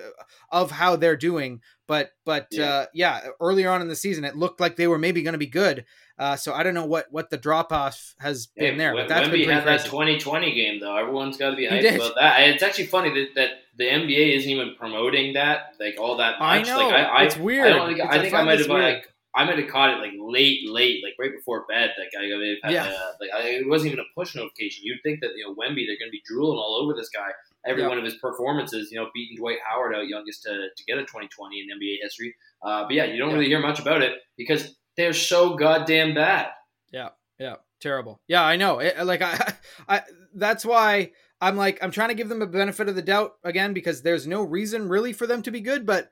[SPEAKER 2] of how they're doing. But but
[SPEAKER 1] Yeah.
[SPEAKER 2] uh, yeah, earlier on in the season it looked like they were maybe going to be good. Uh, so I don't know what what the drop off has been
[SPEAKER 1] Hey,
[SPEAKER 2] there, but that's been
[SPEAKER 1] Wemby had
[SPEAKER 2] crazy.
[SPEAKER 1] that 2020 game though. Everyone's got to be hyped about that. It's actually funny that, that the NBA isn't even promoting that like all that
[SPEAKER 2] I
[SPEAKER 1] much.
[SPEAKER 2] know
[SPEAKER 1] Like, I, I,
[SPEAKER 2] it's weird.
[SPEAKER 1] I don't think, I think I might have like I might have caught it like late, late, like right before bed. Like I, I mean,
[SPEAKER 2] Yeah.
[SPEAKER 1] uh, like I, it wasn't even a push notification. You'd think that you know Wemby, they're going to be drooling all over this guy. Every
[SPEAKER 2] Yeah.
[SPEAKER 1] one of his performances, you know, beating Dwight Howard out youngest to, to get a 2020 in NBA history. Uh, but yeah, you don't
[SPEAKER 2] Yeah.
[SPEAKER 1] really hear much about it because they're so goddamn bad.
[SPEAKER 2] Yeah, yeah, terrible. Yeah, I know. It, like I, I, that's why I'm like I'm trying to give them a benefit of the doubt again because there's no reason really for them to be good, but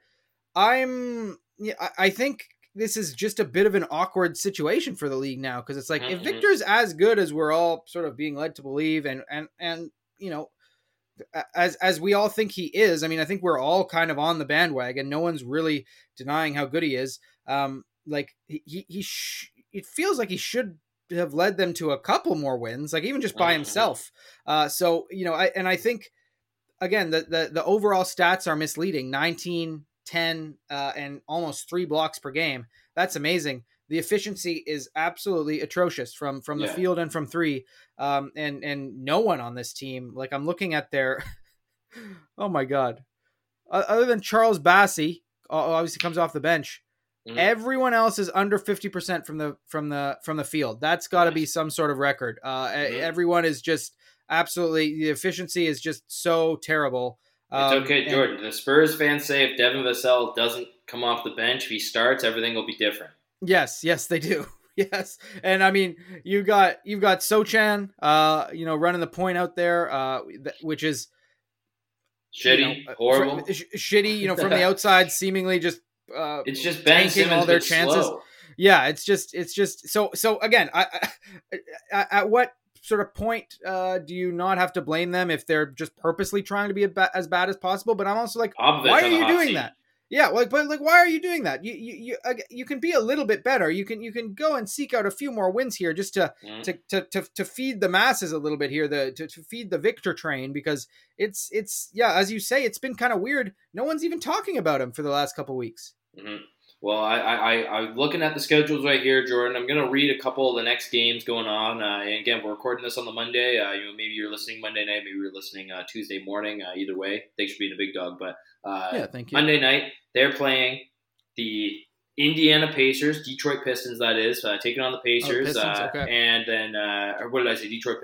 [SPEAKER 2] I'm yeah, I think this is just a bit of an awkward situation for the league now because it's like mm-hmm. if Victor's as good as we're all sort of being led to believe and and and you know as as we all think he is, I mean I think we're all kind of on the bandwagon. No one's really denying how good he is. Um like he he sh- it feels like he should have led them to a couple more wins, like even just by himself. Uh, so you know, I and I think again the the, the overall stats are misleading: 19, 10, uh, and almost three blocks per game. That's amazing. The efficiency is absolutely atrocious from from the yeah. field and from three. Um, and and no one on this team, like I'm looking at their, oh my god, other than Charles Bassey, obviously comes off the bench. Mm-hmm. Everyone else is under 50% from the from the from the field. That's got to be some sort of record. Uh, mm-hmm. everyone is just absolutely the efficiency is just so terrible.
[SPEAKER 1] Um, it's okay, Jordan. And, the Spurs fans say if Devin Vassell doesn't come off the bench, if he starts, everything will be different.
[SPEAKER 2] Yes, yes, they do. Yes, and I mean you got you've got Sochan, uh, you know, running the point out there, uh, which is
[SPEAKER 1] shitty, you know, horrible,
[SPEAKER 2] sh- shitty. You know, from the outside, seemingly just uh,
[SPEAKER 1] it's just Ben Simmons all their chances. Slow.
[SPEAKER 2] Yeah, it's just it's just so so again. I, I at what sort of point uh, do you not have to blame them if they're just purposely trying to be as bad as possible? But I'm also like, why are you doing seat. that? Yeah, like, but like, why are you doing that? You, you, you, you can be a little bit better. You can, you can go and seek out a few more wins here, just to, mm. to, to, to, to, feed the masses a little bit here, the to, to feed the Victor train, because it's, it's, yeah, as you say, it's been kind of weird. No one's even talking about him for the last couple weeks.
[SPEAKER 1] Mm-hmm. Well, I, I, I'm looking at the schedules right here, Jordan. I'm going to read a couple of the next games going on. Uh, and again, we're recording this on the Monday. Uh, you know, maybe you're listening Monday night, maybe you're listening uh, Tuesday morning. Uh, either way, thanks for being a big dog. But uh,
[SPEAKER 2] yeah, thank you.
[SPEAKER 1] Monday night, they're playing the Indiana Pacers, Detroit Pistons. That is uh, taking on the Pacers, oh, Pistons, okay. and then or what did I say? Detroit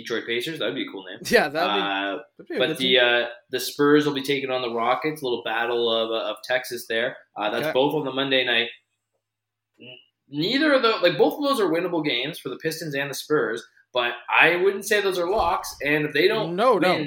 [SPEAKER 1] Detroit Pacers. That'd be a cool name.
[SPEAKER 2] Yeah, that'd
[SPEAKER 1] be. Uh, but the uh, the Spurs will be taking on the Rockets. A little battle of, uh, of Texas there. Uh, that's okay. both on the Monday night. Neither of those, like both of those, are winnable games for the Pistons and the Spurs. But I wouldn't say those are locks. And if they don't,
[SPEAKER 2] no,
[SPEAKER 1] win,
[SPEAKER 2] no.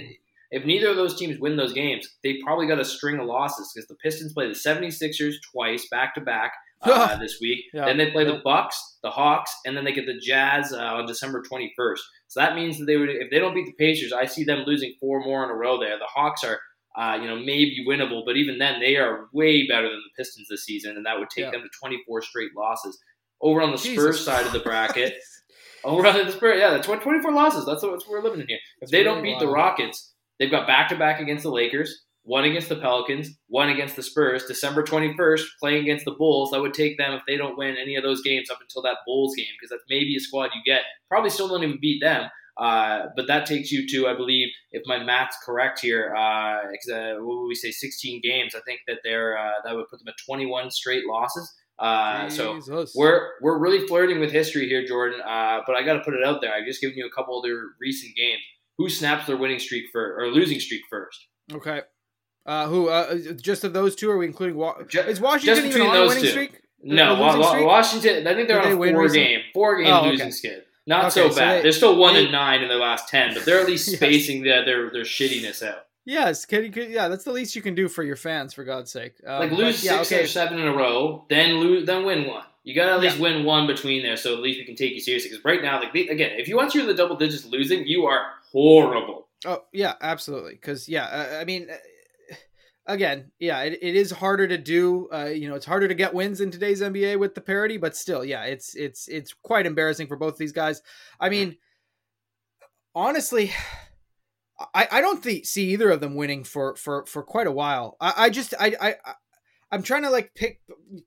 [SPEAKER 1] If neither of those teams win those games, they probably got a string of losses because the Pistons play the 76ers twice back to back uh, this week. Yeah. Then they play the Bucks, the Hawks, and then they get the Jazz uh, on December 21st. So that means that they would, if they don't beat the Pacers, I see them losing four more in a row. There, the Hawks are, uh, you know, maybe winnable, but even then, they are way better than the Pistons this season, and that would take yeah. them to 24 straight losses. Over on the Jesus. Spurs side of the bracket, over on the Spurs, yeah, that's 24 losses. That's what we're living in here. If they don't beat the Rockets, they've got back to back against the Lakers one against the Pelicans, one against the Spurs, December 21st, playing against the Bulls. That would take them, if they don't win any of those games up until that Bulls game, because that's maybe a squad you get. Probably still don't even beat them. Uh, but that takes you to, I believe, if my math's correct here, uh, uh, what would we say, 16 games? I think that they're uh, that would put them at 21 straight losses. Uh, so we're we're really flirting with history here, Jordan. Uh, but I got to put it out there. I've just given you a couple of their recent games. Who snaps their winning streak first or losing streak first?
[SPEAKER 2] Okay. Uh, who? Uh, just of those two? Are we including? Wa- is Washington even on a winning two. streak?
[SPEAKER 1] No, Wa-? Washington. I think they're on a four game, four game oh, losing okay. skid. Not okay, so bad. So they, are still one they, and nine in the last ten, but they're at least spacing yes. their, their their shittiness out.
[SPEAKER 2] Yes, can you, yeah, that's the least you can do for your fans, for God's sake.
[SPEAKER 1] Um, like lose yeah, six okay. or seven in a row, then lose, then win one. You got to at least yeah. win one between there, so at least we can take you seriously. Because right now, like again, if you want you in the double digits losing, you are horrible.
[SPEAKER 2] Oh yeah, absolutely. Because yeah, uh, I mean, again, yeah, it, it is harder to do. Uh, you know, it's harder to get wins in today's NBA with the parity, but still, yeah, it's it's it's quite embarrassing for both these guys. I mean, honestly, I I don't see either of them winning for for for quite a while. I, I just I I. I'm trying to like pick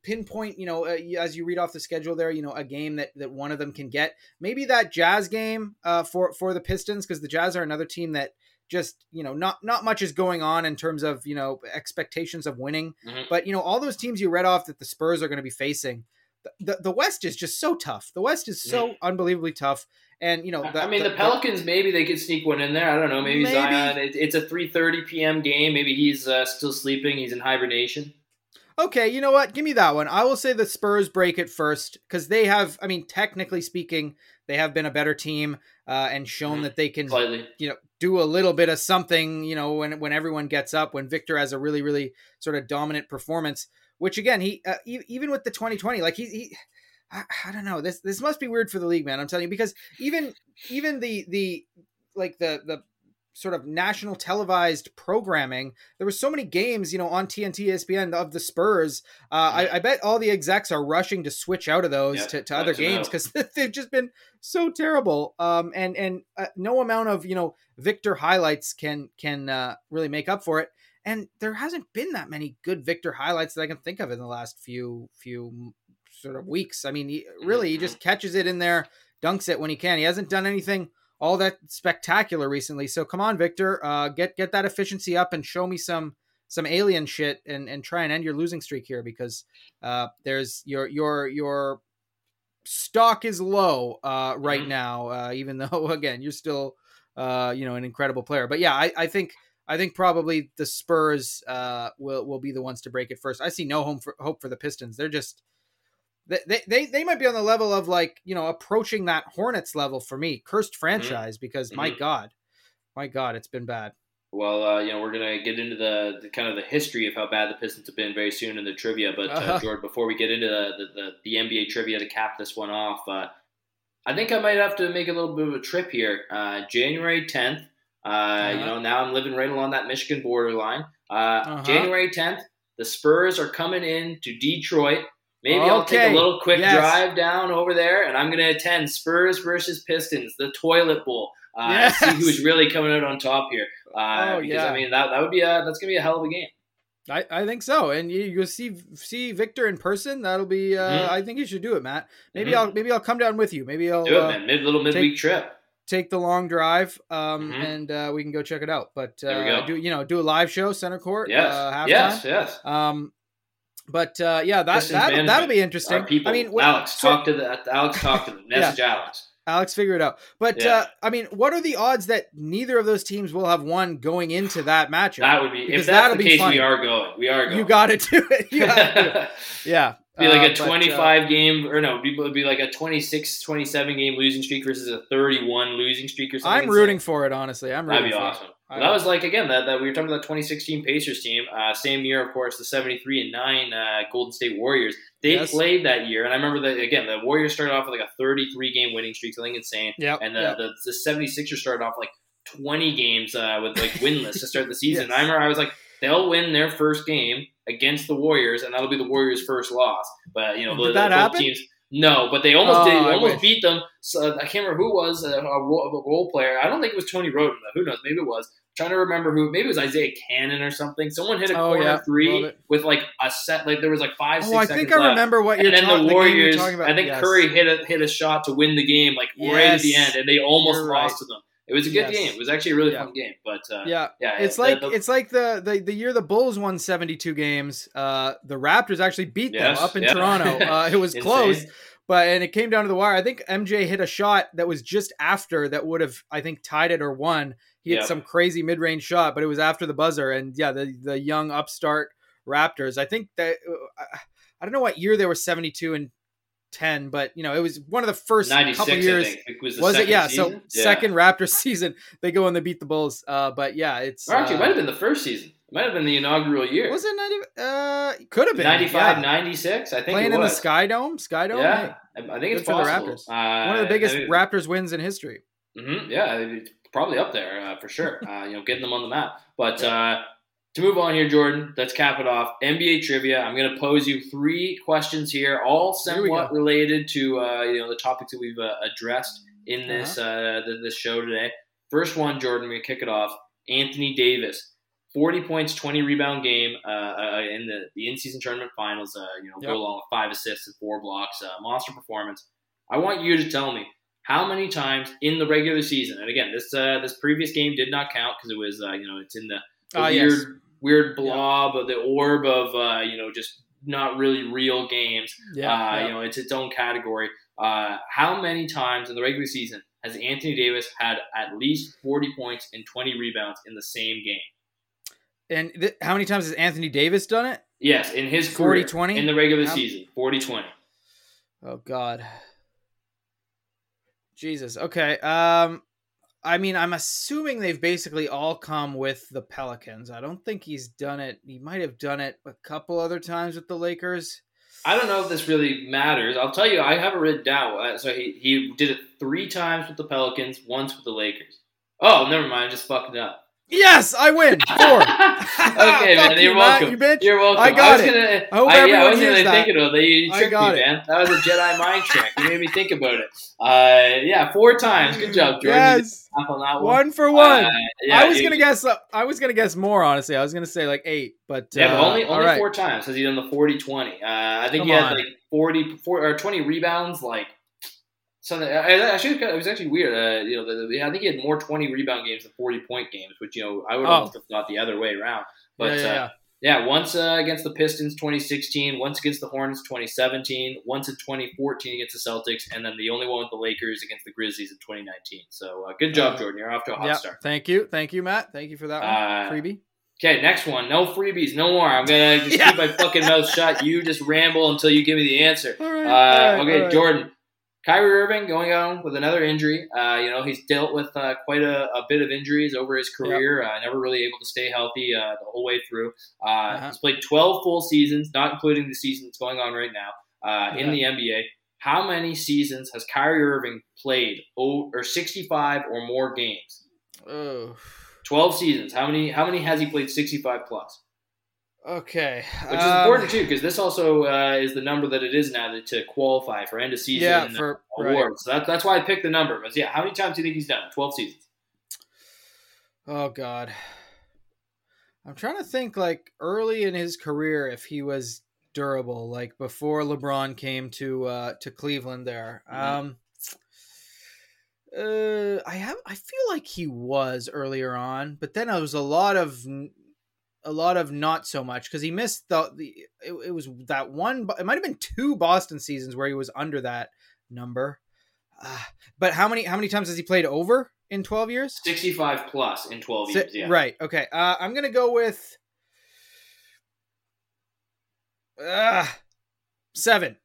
[SPEAKER 2] pinpoint, you know, uh, as you read off the schedule there, you know, a game that that one of them can get. Maybe that Jazz game uh, for for the Pistons because the Jazz are another team that just you know not not much is going on in terms of you know expectations of winning mm-hmm. but you know all those teams you read off that the spurs are going to be facing the, the, the west is just so tough the west is so mm-hmm. unbelievably tough and you know
[SPEAKER 1] the, i mean the, pelicans maybe they could sneak one in there i don't know maybe, maybe. zion it, it's a 3.30 p.m game maybe he's uh, still sleeping he's in hibernation
[SPEAKER 2] Okay, you know what? Give me that one. I will say the Spurs break it first because they have. I mean, technically speaking, they have been a better team uh, and shown mm-hmm. that they can,
[SPEAKER 1] Slightly.
[SPEAKER 2] you know, do a little bit of something. You know, when when everyone gets up, when Victor has a really really sort of dominant performance. Which again, he uh, even with the 2020, like he, he I, I, don't know. This this must be weird for the league, man. I'm telling you because even even the the like the the sort of national televised programming. There were so many games, you know, on TNT ESPN of the Spurs. Uh, I, I, bet all the execs are rushing to switch out of those to, to other games because they've just been so terrible. Um, and and uh, no amount of you know Victor highlights can can uh, really make up for it. And there hasn't been that many good Victor highlights that I can think of in the last few few sort of weeks. I mean, he, really, he just catches it in there, dunks it when he can. He hasn't done anything all that spectacular recently. So come on, Victor, uh, get get that efficiency up and show me some some alien shit and and try and end your losing streak here because uh, there's your your your stock is low uh, right mm-hmm. now. Uh, even though again you're still uh, you know an incredible player, but yeah, I, I think. I think probably the Spurs uh, will will be the ones to break it first. I see no home for, hope for the Pistons. They're just they, they they might be on the level of like you know approaching that Hornets level for me, cursed mm-hmm. franchise. Mm-hmm. Because my mm-hmm. God, my God, it's been bad.
[SPEAKER 1] Well, uh, you know, we're gonna get into the, the, kind of the history of how bad the Pistons have been very soon in the trivia. But uh, uh-huh. George, before we get into the, the, the, NBA trivia to cap this one off, uh, I think I might have to make a little bit of a trip here. Uh, January tenth, uh, uh-huh. you know, now I'm living right along that Michigan borderline. Uh, uh-huh. January tenth, the Spurs are coming in to Detroit Maybe okay. I'll take a little quick yes. drive down over there, and I'm going to attend Spurs versus Pistons, the toilet bowl. Uh, yes. See who's really coming out on top here. Uh, oh, because, yeah. I mean, that, that would be a that's going to be a hell of a game.
[SPEAKER 2] I, I think so, and you you'll see see Victor in person. That'll be. Uh, mm-hmm. I think you should do it, Matt. Maybe mm-hmm. I'll maybe I'll come down with you. Maybe I'll
[SPEAKER 1] do it, uh, man. Mid little midweek take, trip.
[SPEAKER 2] Take the long drive, um, mm-hmm. and uh, we can go check it out. But uh, do you know do a live show center court?
[SPEAKER 1] Yes,
[SPEAKER 2] uh,
[SPEAKER 1] yes, yes.
[SPEAKER 2] Um, but uh, yeah, that that that'll be interesting.
[SPEAKER 1] People, I mean, Alex, talk to the Alex, talk to them. Message yeah. Alex.
[SPEAKER 2] Alex, figure it out. But yeah. uh, I mean, what are the odds that neither of those teams will have won going into that matchup?
[SPEAKER 1] That would be because if that's the case. Funny. We are going. We are going.
[SPEAKER 2] You got to do it. You got to do it. Yeah.
[SPEAKER 1] Be like a uh, 25 but, uh, game, or no, it would be like a 26, 27 game losing streak versus a 31 losing streak or something.
[SPEAKER 2] I'm rooting for it, honestly. I'm rooting
[SPEAKER 1] That'd be awesome. That was like again that, that we were talking about the 2016 Pacers team. Uh, same year, of course, the 73 and nine uh, Golden State Warriors. They yes. played that year, and I remember that again. The Warriors started off with like a 33 game winning streak, something insane.
[SPEAKER 2] Yeah,
[SPEAKER 1] and the, yep. the, the 76ers started off like 20 games uh, with like winless to start the season. yes. I remember I was like, they'll win their first game against the Warriors, and that'll be the Warriors' first loss. But you know,
[SPEAKER 2] Did the, that both happen?
[SPEAKER 1] teams. No, but they almost oh, did. Almost beat them. So I can't remember who was uh, a, a, role, a, role, player. I don't think it was Tony Wroten. Who knows? Maybe it was. I'm trying to remember who. Maybe it was Isaiah Canaan or something. Someone hit a oh, corner yeah. three with like a set. Like there was like five. Oh,
[SPEAKER 2] I think I remember what you're.
[SPEAKER 1] And
[SPEAKER 2] then
[SPEAKER 1] the Warriors.
[SPEAKER 2] The
[SPEAKER 1] I think
[SPEAKER 2] yes.
[SPEAKER 1] Curry hit a hit a shot to win the game, like yes. right at the end, and they almost lost to them. It was a good yes. game. It was actually a really yeah. fun game. But uh,
[SPEAKER 2] yeah,
[SPEAKER 1] yeah,
[SPEAKER 2] it's like the, it's like the, the the year the Bulls won seventy two games. Uh, the Raptors actually beat yes, them up in yeah. Toronto. Uh, it was close, but and it came down to the wire. I think MJ hit a shot that was just after that would have I think tied it or won. He hit some crazy mid range shot, but it was after the buzzer. And yeah, the the young upstart Raptors. I think that uh, I don't know what year they were seventy two and 10, but you know, it was one of the first couple years.
[SPEAKER 1] It was,
[SPEAKER 2] was it? Yeah.
[SPEAKER 1] Season?
[SPEAKER 2] So yeah. second Raptors season, they go and they beat the Bulls. Uh, but yeah, it's
[SPEAKER 1] or actually,
[SPEAKER 2] uh,
[SPEAKER 1] it might have been the first season. It might have been the inaugural year.
[SPEAKER 2] Was it 90? Uh, could have been
[SPEAKER 1] 95, yeah. 96. I think
[SPEAKER 2] playing in the Sky Dome. Sky Dome.
[SPEAKER 1] Yeah, hey, I think it's
[SPEAKER 2] for the Raptors. Uh, one of the biggest I mean, Raptors wins in history.
[SPEAKER 1] Mm-hmm, yeah, probably up there uh, for sure. Uh, you know, getting them on the map. But uh, to move on here, Jordan, let's cap it off. NBA trivia. I'm going to pose you three questions here, all somewhat related to uh, you know the topics that we've uh, addressed in uh-huh. this uh-huh. uh, this show today. First one, Jordan. We're going to kick it off. Anthony Davis, 40 points, 20 rebound game uh, uh, in the, the in season tournament finals. Uh, you know, yep. go along with five assists and four blocks. monster performance. I want you to tell me how many times in the regular season, and again, this this previous game did not count because it was you know it's in the, the uh, weird yes weird blob of the orb of uh, you know just not really real games. Yeah, uh, yeah, you know, it's its own category. Uh, how many times in the regular season has Anthony Davis had at least 40 points and 20 rebounds in the same game?
[SPEAKER 2] And th- how many times has Anthony Davis done it?
[SPEAKER 1] Yes, in his career,
[SPEAKER 2] 40-20?
[SPEAKER 1] in the regular
[SPEAKER 2] How-
[SPEAKER 1] season, 40-20.
[SPEAKER 2] Oh God. Jesus. Okay. Um I mean, I'm assuming they've basically all come with the Pelicans. I don't think he's done it. He might have done it a couple other times with the Lakers.
[SPEAKER 1] I don't know if this really matters. I'll tell you, I have it written down. Uh, So he, he did it three times with the Pelicans, once with the Lakers. Oh, never mind. I just fucked it up.
[SPEAKER 2] Yes, I win. Four.
[SPEAKER 1] okay, man. You're
[SPEAKER 2] you, Matt,
[SPEAKER 1] welcome.
[SPEAKER 2] you bitch.
[SPEAKER 1] You're welcome.
[SPEAKER 2] I got
[SPEAKER 1] was
[SPEAKER 2] it.
[SPEAKER 1] Gonna,
[SPEAKER 2] I hope
[SPEAKER 1] I, yeah, I wasn't
[SPEAKER 2] hears
[SPEAKER 1] really
[SPEAKER 2] that.
[SPEAKER 1] thinking of it. You
[SPEAKER 2] I
[SPEAKER 1] tricked
[SPEAKER 2] got
[SPEAKER 1] me,
[SPEAKER 2] it.
[SPEAKER 1] man. That was a Jedi mind trick. You made me think about it. Uh, yeah, four times. Good job, Jordan.
[SPEAKER 2] Yes.
[SPEAKER 1] on that one.
[SPEAKER 2] One for one.
[SPEAKER 1] Uh, yeah,
[SPEAKER 2] I was
[SPEAKER 1] you-
[SPEAKER 2] gonna guess. Uh, I was gonna guess more. Honestly, I was gonna say like eight, but
[SPEAKER 1] Yeah, but
[SPEAKER 2] uh,
[SPEAKER 1] only only
[SPEAKER 2] right.
[SPEAKER 1] four times has he done the 40-20. Uh, I think
[SPEAKER 2] Come
[SPEAKER 1] he had
[SPEAKER 2] on.
[SPEAKER 1] like 40 four, or 20 rebounds, like something. I, I actually, it was actually weird. Uh, you know, the, the, I think he had more 20 rebound games than 40 point games, which, you know, I would
[SPEAKER 2] Oh.
[SPEAKER 1] almost have thought the other way around. But
[SPEAKER 2] yeah, yeah,
[SPEAKER 1] uh,
[SPEAKER 2] yeah.
[SPEAKER 1] yeah, once uh, against the Pistons 2016, once against the Hornets 2017, once in 2014 against the Celtics, and then the only one with the Lakers against the Grizzlies in 2019. So uh, good job,
[SPEAKER 2] Uh,
[SPEAKER 1] Jordan. You're off to a hot
[SPEAKER 2] Yeah,
[SPEAKER 1] start.
[SPEAKER 2] Thank you, thank you, Matt. Thank you for that one.
[SPEAKER 1] Uh,
[SPEAKER 2] Freebie.
[SPEAKER 1] Okay, next one. No freebies, no more. I'm gonna just
[SPEAKER 2] Yeah.
[SPEAKER 1] keep my fucking mouth shut. You just ramble until you give me the answer.
[SPEAKER 2] All right.
[SPEAKER 1] Uh,
[SPEAKER 2] right,
[SPEAKER 1] okay,
[SPEAKER 2] all right.
[SPEAKER 1] Jordan. Kyrie Irving going on with another injury. Uh, you know, he's dealt with uh, quite a, a bit of injuries over his career. Uh, never really able to stay healthy uh, the whole way through. Uh,
[SPEAKER 2] Uh-huh.
[SPEAKER 1] He's played 12 full seasons, not including the season that's going on right now uh, in the NBA. How many seasons has Kyrie Irving played? Oh, or 65 or more games?
[SPEAKER 2] Oh,
[SPEAKER 1] 12 seasons. How many? How many has he played 65 plus?
[SPEAKER 2] Okay.
[SPEAKER 1] Which is
[SPEAKER 2] Um,
[SPEAKER 1] important too, because this also uh, is the number that it is now to, to qualify for end of season
[SPEAKER 2] Yeah, for right.
[SPEAKER 1] awards. So that, that's why I picked the number. But yeah, how many times do you think he's done? Twelve seasons.
[SPEAKER 2] Oh God. I'm trying to think like early in his career if he was durable, like before LeBron came to uh to Cleveland there.
[SPEAKER 1] Mhm.
[SPEAKER 2] Um uh I have I feel like he was earlier on, but then it was a lot of a lot of not so much because he missed the, the it, it was that one it might have been two Boston seasons where he was under that number. Uh, but how many how many times has he played over in 12 years?
[SPEAKER 1] Sixty-five plus in twelve
[SPEAKER 2] Si-
[SPEAKER 1] years. Yeah.
[SPEAKER 2] Right. Okay. Uh, I'm gonna go with uh, seven.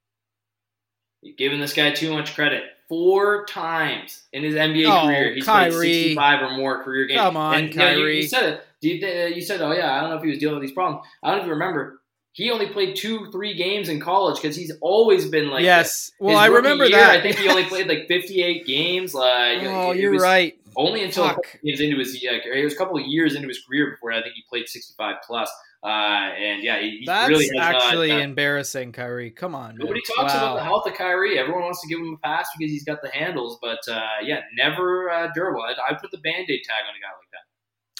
[SPEAKER 1] You're giving this guy too much credit. Four times in his NBA
[SPEAKER 2] Oh,
[SPEAKER 1] career, he's
[SPEAKER 2] Kyrie.
[SPEAKER 1] played sixty-five or more career games.
[SPEAKER 2] Come on,
[SPEAKER 1] and, you know, you-
[SPEAKER 2] Kyrie.
[SPEAKER 1] You, said it. Do you, th- you said, "Oh yeah, I don't know if he was dealing with these problems." I don't you remember. He only played two, three games in college because he's always been like
[SPEAKER 2] yes. Well, I remember
[SPEAKER 1] year,
[SPEAKER 2] that.
[SPEAKER 1] I think he only played like 58 games. Like,
[SPEAKER 2] oh, you're right.
[SPEAKER 1] Only until a
[SPEAKER 2] Fuck.
[SPEAKER 1] couple games into his, yeah, it was a couple of years into his career before I think he played 65 plus. Uh, and yeah, he, he
[SPEAKER 2] That's
[SPEAKER 1] really
[SPEAKER 2] actually
[SPEAKER 1] not. uh,
[SPEAKER 2] embarrassing, Kyrie. Come on. man.
[SPEAKER 1] Nobody talks
[SPEAKER 2] wow.
[SPEAKER 1] about the health of Kyrie. Everyone wants to give him a pass because he's got the handles, but uh, yeah, never uh, durable. I, I put the band-aid tag on a guy like that.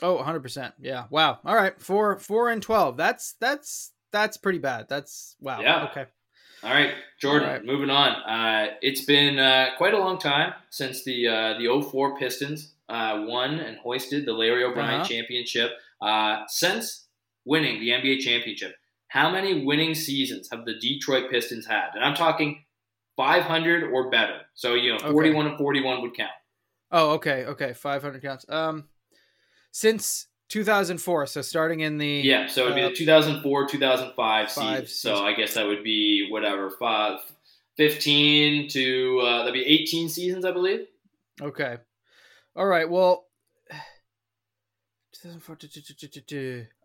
[SPEAKER 2] Oh, 100%. Yeah. Wow. All right. 4 4 and 12. That's that's that's pretty bad. That's wow.
[SPEAKER 1] Yeah.
[SPEAKER 2] Okay.
[SPEAKER 1] All right, Jordan.
[SPEAKER 2] All right.
[SPEAKER 1] Moving on. Uh, it's been uh, quite a long time since the uh, the 04 Pistons uh, won and hoisted the Larry O'Brien
[SPEAKER 2] Uh-huh.
[SPEAKER 1] championship. Uh, since winning the NBA championship, how many winning seasons have the Detroit Pistons had? And I'm talking 500 or better. So you know,
[SPEAKER 2] Okay.
[SPEAKER 1] 41 and 41 would count.
[SPEAKER 2] Oh, okay. Okay. 500 counts. Um since 2004, so starting in the
[SPEAKER 1] Yeah, so it'd be
[SPEAKER 2] Uh,
[SPEAKER 1] the 2004 2005 season. So. I guess that would be whatever five. 15 to uh, that'd be 18 seasons, I believe.
[SPEAKER 2] Okay. All right. Well, 2004,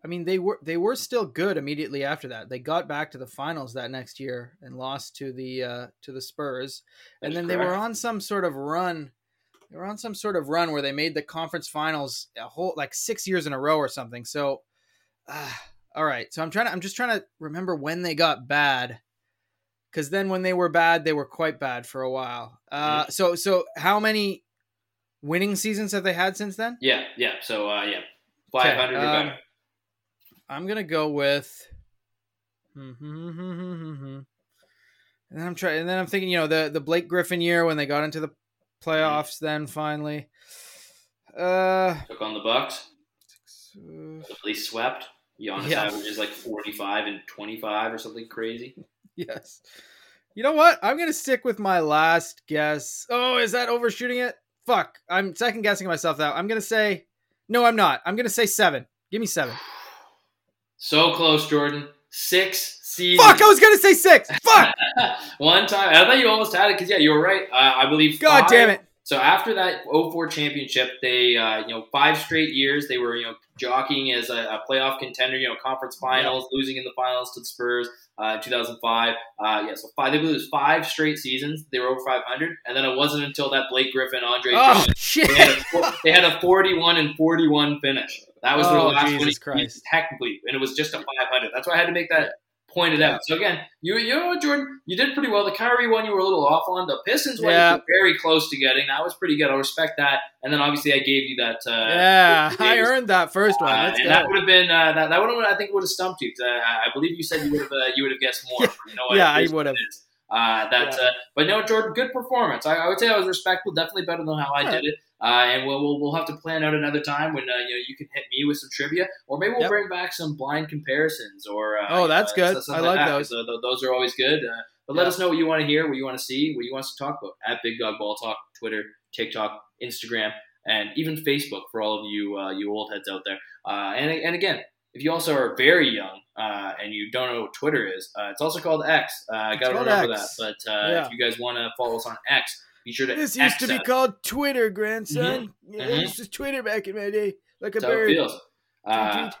[SPEAKER 2] I mean, they were they were still good immediately after that. They got back to the finals that next year and lost to the uh, to the Spurs, and then they were on some sort of run. They were on some sort of run where they made the conference finals a whole like six years in a row or something. So, uh, all right. So I'm trying to I'm just trying to remember when they got bad because then when they were bad, they were quite bad for a while. Uh, so so how many winning seasons have they had since then?
[SPEAKER 1] Yeah, yeah. So uh, yeah, 500 or
[SPEAKER 2] um. I'm gonna go with. And then I'm trying, and then I'm thinking, you know, the the Blake Griffin year when they got into the playoffs. Then finally, uh,
[SPEAKER 1] Took on the Bucks. At least swept. Giannis
[SPEAKER 2] Yeah.
[SPEAKER 1] averages like 45 and 25 or something crazy.
[SPEAKER 2] yes. You know what? I'm gonna stick with my last guess. Oh, is that overshooting it? Fuck. I'm second guessing myself. Now I'm gonna say, no, I'm not. I'm gonna say seven. Give me seven.
[SPEAKER 1] So close, Jordan. six
[SPEAKER 2] Fuck, I was gonna say six. Fuck.
[SPEAKER 1] One time, I thought you almost had it because yeah, you were right. Uh, I believe.
[SPEAKER 2] God
[SPEAKER 1] five-
[SPEAKER 2] damn it.
[SPEAKER 1] So after that 04 championship, they uh, you know five straight years they were you know jockeying as a, a playoff contender. You know conference finals, losing in the finals to the Spurs. Uh, 2005, uh, yeah, so five. They lose five straight seasons. They were over 500, and then it wasn't until that Blake Griffin, Andre
[SPEAKER 2] Oh
[SPEAKER 1] Drummond, they, had a, they had a 41 and 41 finish. That was their
[SPEAKER 2] Oh,
[SPEAKER 1] last
[SPEAKER 2] Jesus
[SPEAKER 1] winning
[SPEAKER 2] Christ.
[SPEAKER 1] technically, and it was just a 500. That's why I had to make that pointed out. So again, you you know what, Jordan, you did pretty well. The Kyrie one you were a little off on. The Pistons one
[SPEAKER 2] Yeah.
[SPEAKER 1] you were very close to getting. That was pretty good. I respect that. And then obviously I gave you that. Uh,
[SPEAKER 2] yeah, I earned that first one.
[SPEAKER 1] Uh, and
[SPEAKER 2] go.
[SPEAKER 1] that would have been uh, that. That would have I think would have stumped you. I, I believe you said you would have uh, you would have guessed more. You know?
[SPEAKER 2] Yeah, I would have.
[SPEAKER 1] Uh, that,
[SPEAKER 2] Yeah.
[SPEAKER 1] uh, but no, Jordan, good performance. I, I would say I was respectful, definitely better than how I did it. Uh, and we'll, we'll we'll have to plan out another time when uh, you know you can hit me with some trivia, or maybe we'll
[SPEAKER 2] Yep.
[SPEAKER 1] bring back some blind comparisons. Or uh,
[SPEAKER 2] Oh, that's good. I like those.
[SPEAKER 1] th- those are always good. Uh, but let us know what you want to hear, what you want to see, what you want us to talk about at Big Dog Ball Talk, Twitter, TikTok, Instagram, and even Facebook for all of you uh, you old heads out there. Uh, and and again, if you also are very young uh, and you don't know what Twitter is, uh, it's also called X. Uh, I got to remember
[SPEAKER 2] X.
[SPEAKER 1] that. But uh,
[SPEAKER 2] Yeah.
[SPEAKER 1] if you guys want to follow us on X, be sure to
[SPEAKER 2] This used to be called Twitter, grandson. Yeah,
[SPEAKER 1] Mhm.
[SPEAKER 2] This is Twitter back in my day, like a
[SPEAKER 1] it
[SPEAKER 2] bird.
[SPEAKER 1] feels. Uh,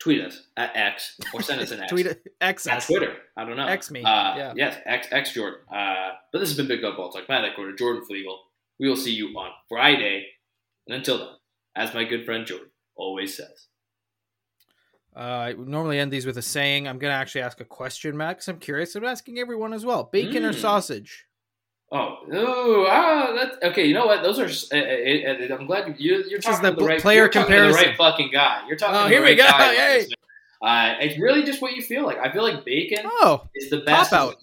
[SPEAKER 2] Tweet,
[SPEAKER 1] us at X or send us an X.
[SPEAKER 2] tweet, X
[SPEAKER 1] At. Twitter. I don't know.
[SPEAKER 2] X me.
[SPEAKER 1] Uh,
[SPEAKER 2] yeah.
[SPEAKER 1] Yes, X, X Jordan. Uh, but this has been Big Up Ball Talk. Matt Eckler, Jordan Flegel. We will see you on Friday. And until then, as my good friend Jordan always says.
[SPEAKER 2] Uh, I would normally end these with a saying. I'm going to actually ask a question, Matt, because I'm curious. I'm asking everyone as well. Bacon or
[SPEAKER 1] Mm.
[SPEAKER 2] sausage?
[SPEAKER 1] Oh, ooh, ah, that's okay. You know what? Those are. Uh, uh, I'm glad you, you're, you're talking
[SPEAKER 2] the
[SPEAKER 1] the right
[SPEAKER 2] player
[SPEAKER 1] to the right fucking guy. You're talking.
[SPEAKER 2] Oh, here
[SPEAKER 1] the
[SPEAKER 2] we go. Yay.
[SPEAKER 1] Uh, it's really just what you feel like. I feel like bacon
[SPEAKER 2] Oh,
[SPEAKER 1] is the best
[SPEAKER 2] Cop-out.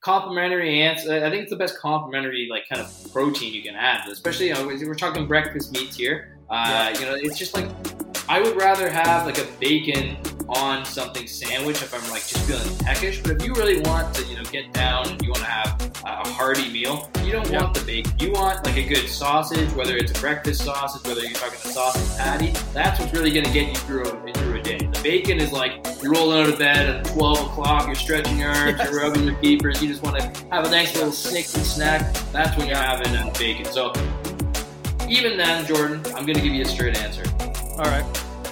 [SPEAKER 1] complimentary answer. I think it's the best complimentary like kind of protein you can have, especially you know, we're talking breakfast meats here. Uh, you know, it's just like I would rather have like a bacon on something sandwich if I'm like just feeling peckish. But if you really want to, you know, get down and you want to have a hearty meal, you don't
[SPEAKER 2] Yeah.
[SPEAKER 1] want the bacon. You want like a good sausage, whether it's a breakfast sausage, whether you're talking a sausage patty. That's what's really going to get you through a, through a day. The bacon is like you're rolling out of bed at 12 o'clock, you're stretching your arms,
[SPEAKER 2] Yes.
[SPEAKER 1] you're rubbing your peepers, you just want to have a nice little snicky snack. That's when you're having uh, bacon. So even then, Jordan, I'm going to give you a straight answer.
[SPEAKER 2] all right.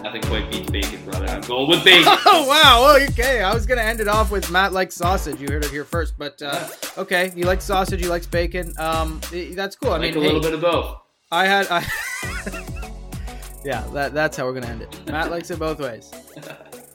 [SPEAKER 1] Nothing quite beats bacon, brother. I'm going with bacon.
[SPEAKER 2] Oh wow! Okay. I was gonna end it off with Matt likes sausage. You heard it here first, but uh, okay. You like sausage. You likes bacon. Um, that's cool. I
[SPEAKER 1] I
[SPEAKER 2] mean,
[SPEAKER 1] like a little bit of both.
[SPEAKER 2] I had. I yeah, that that's how we're gonna end it. Matt likes it both ways.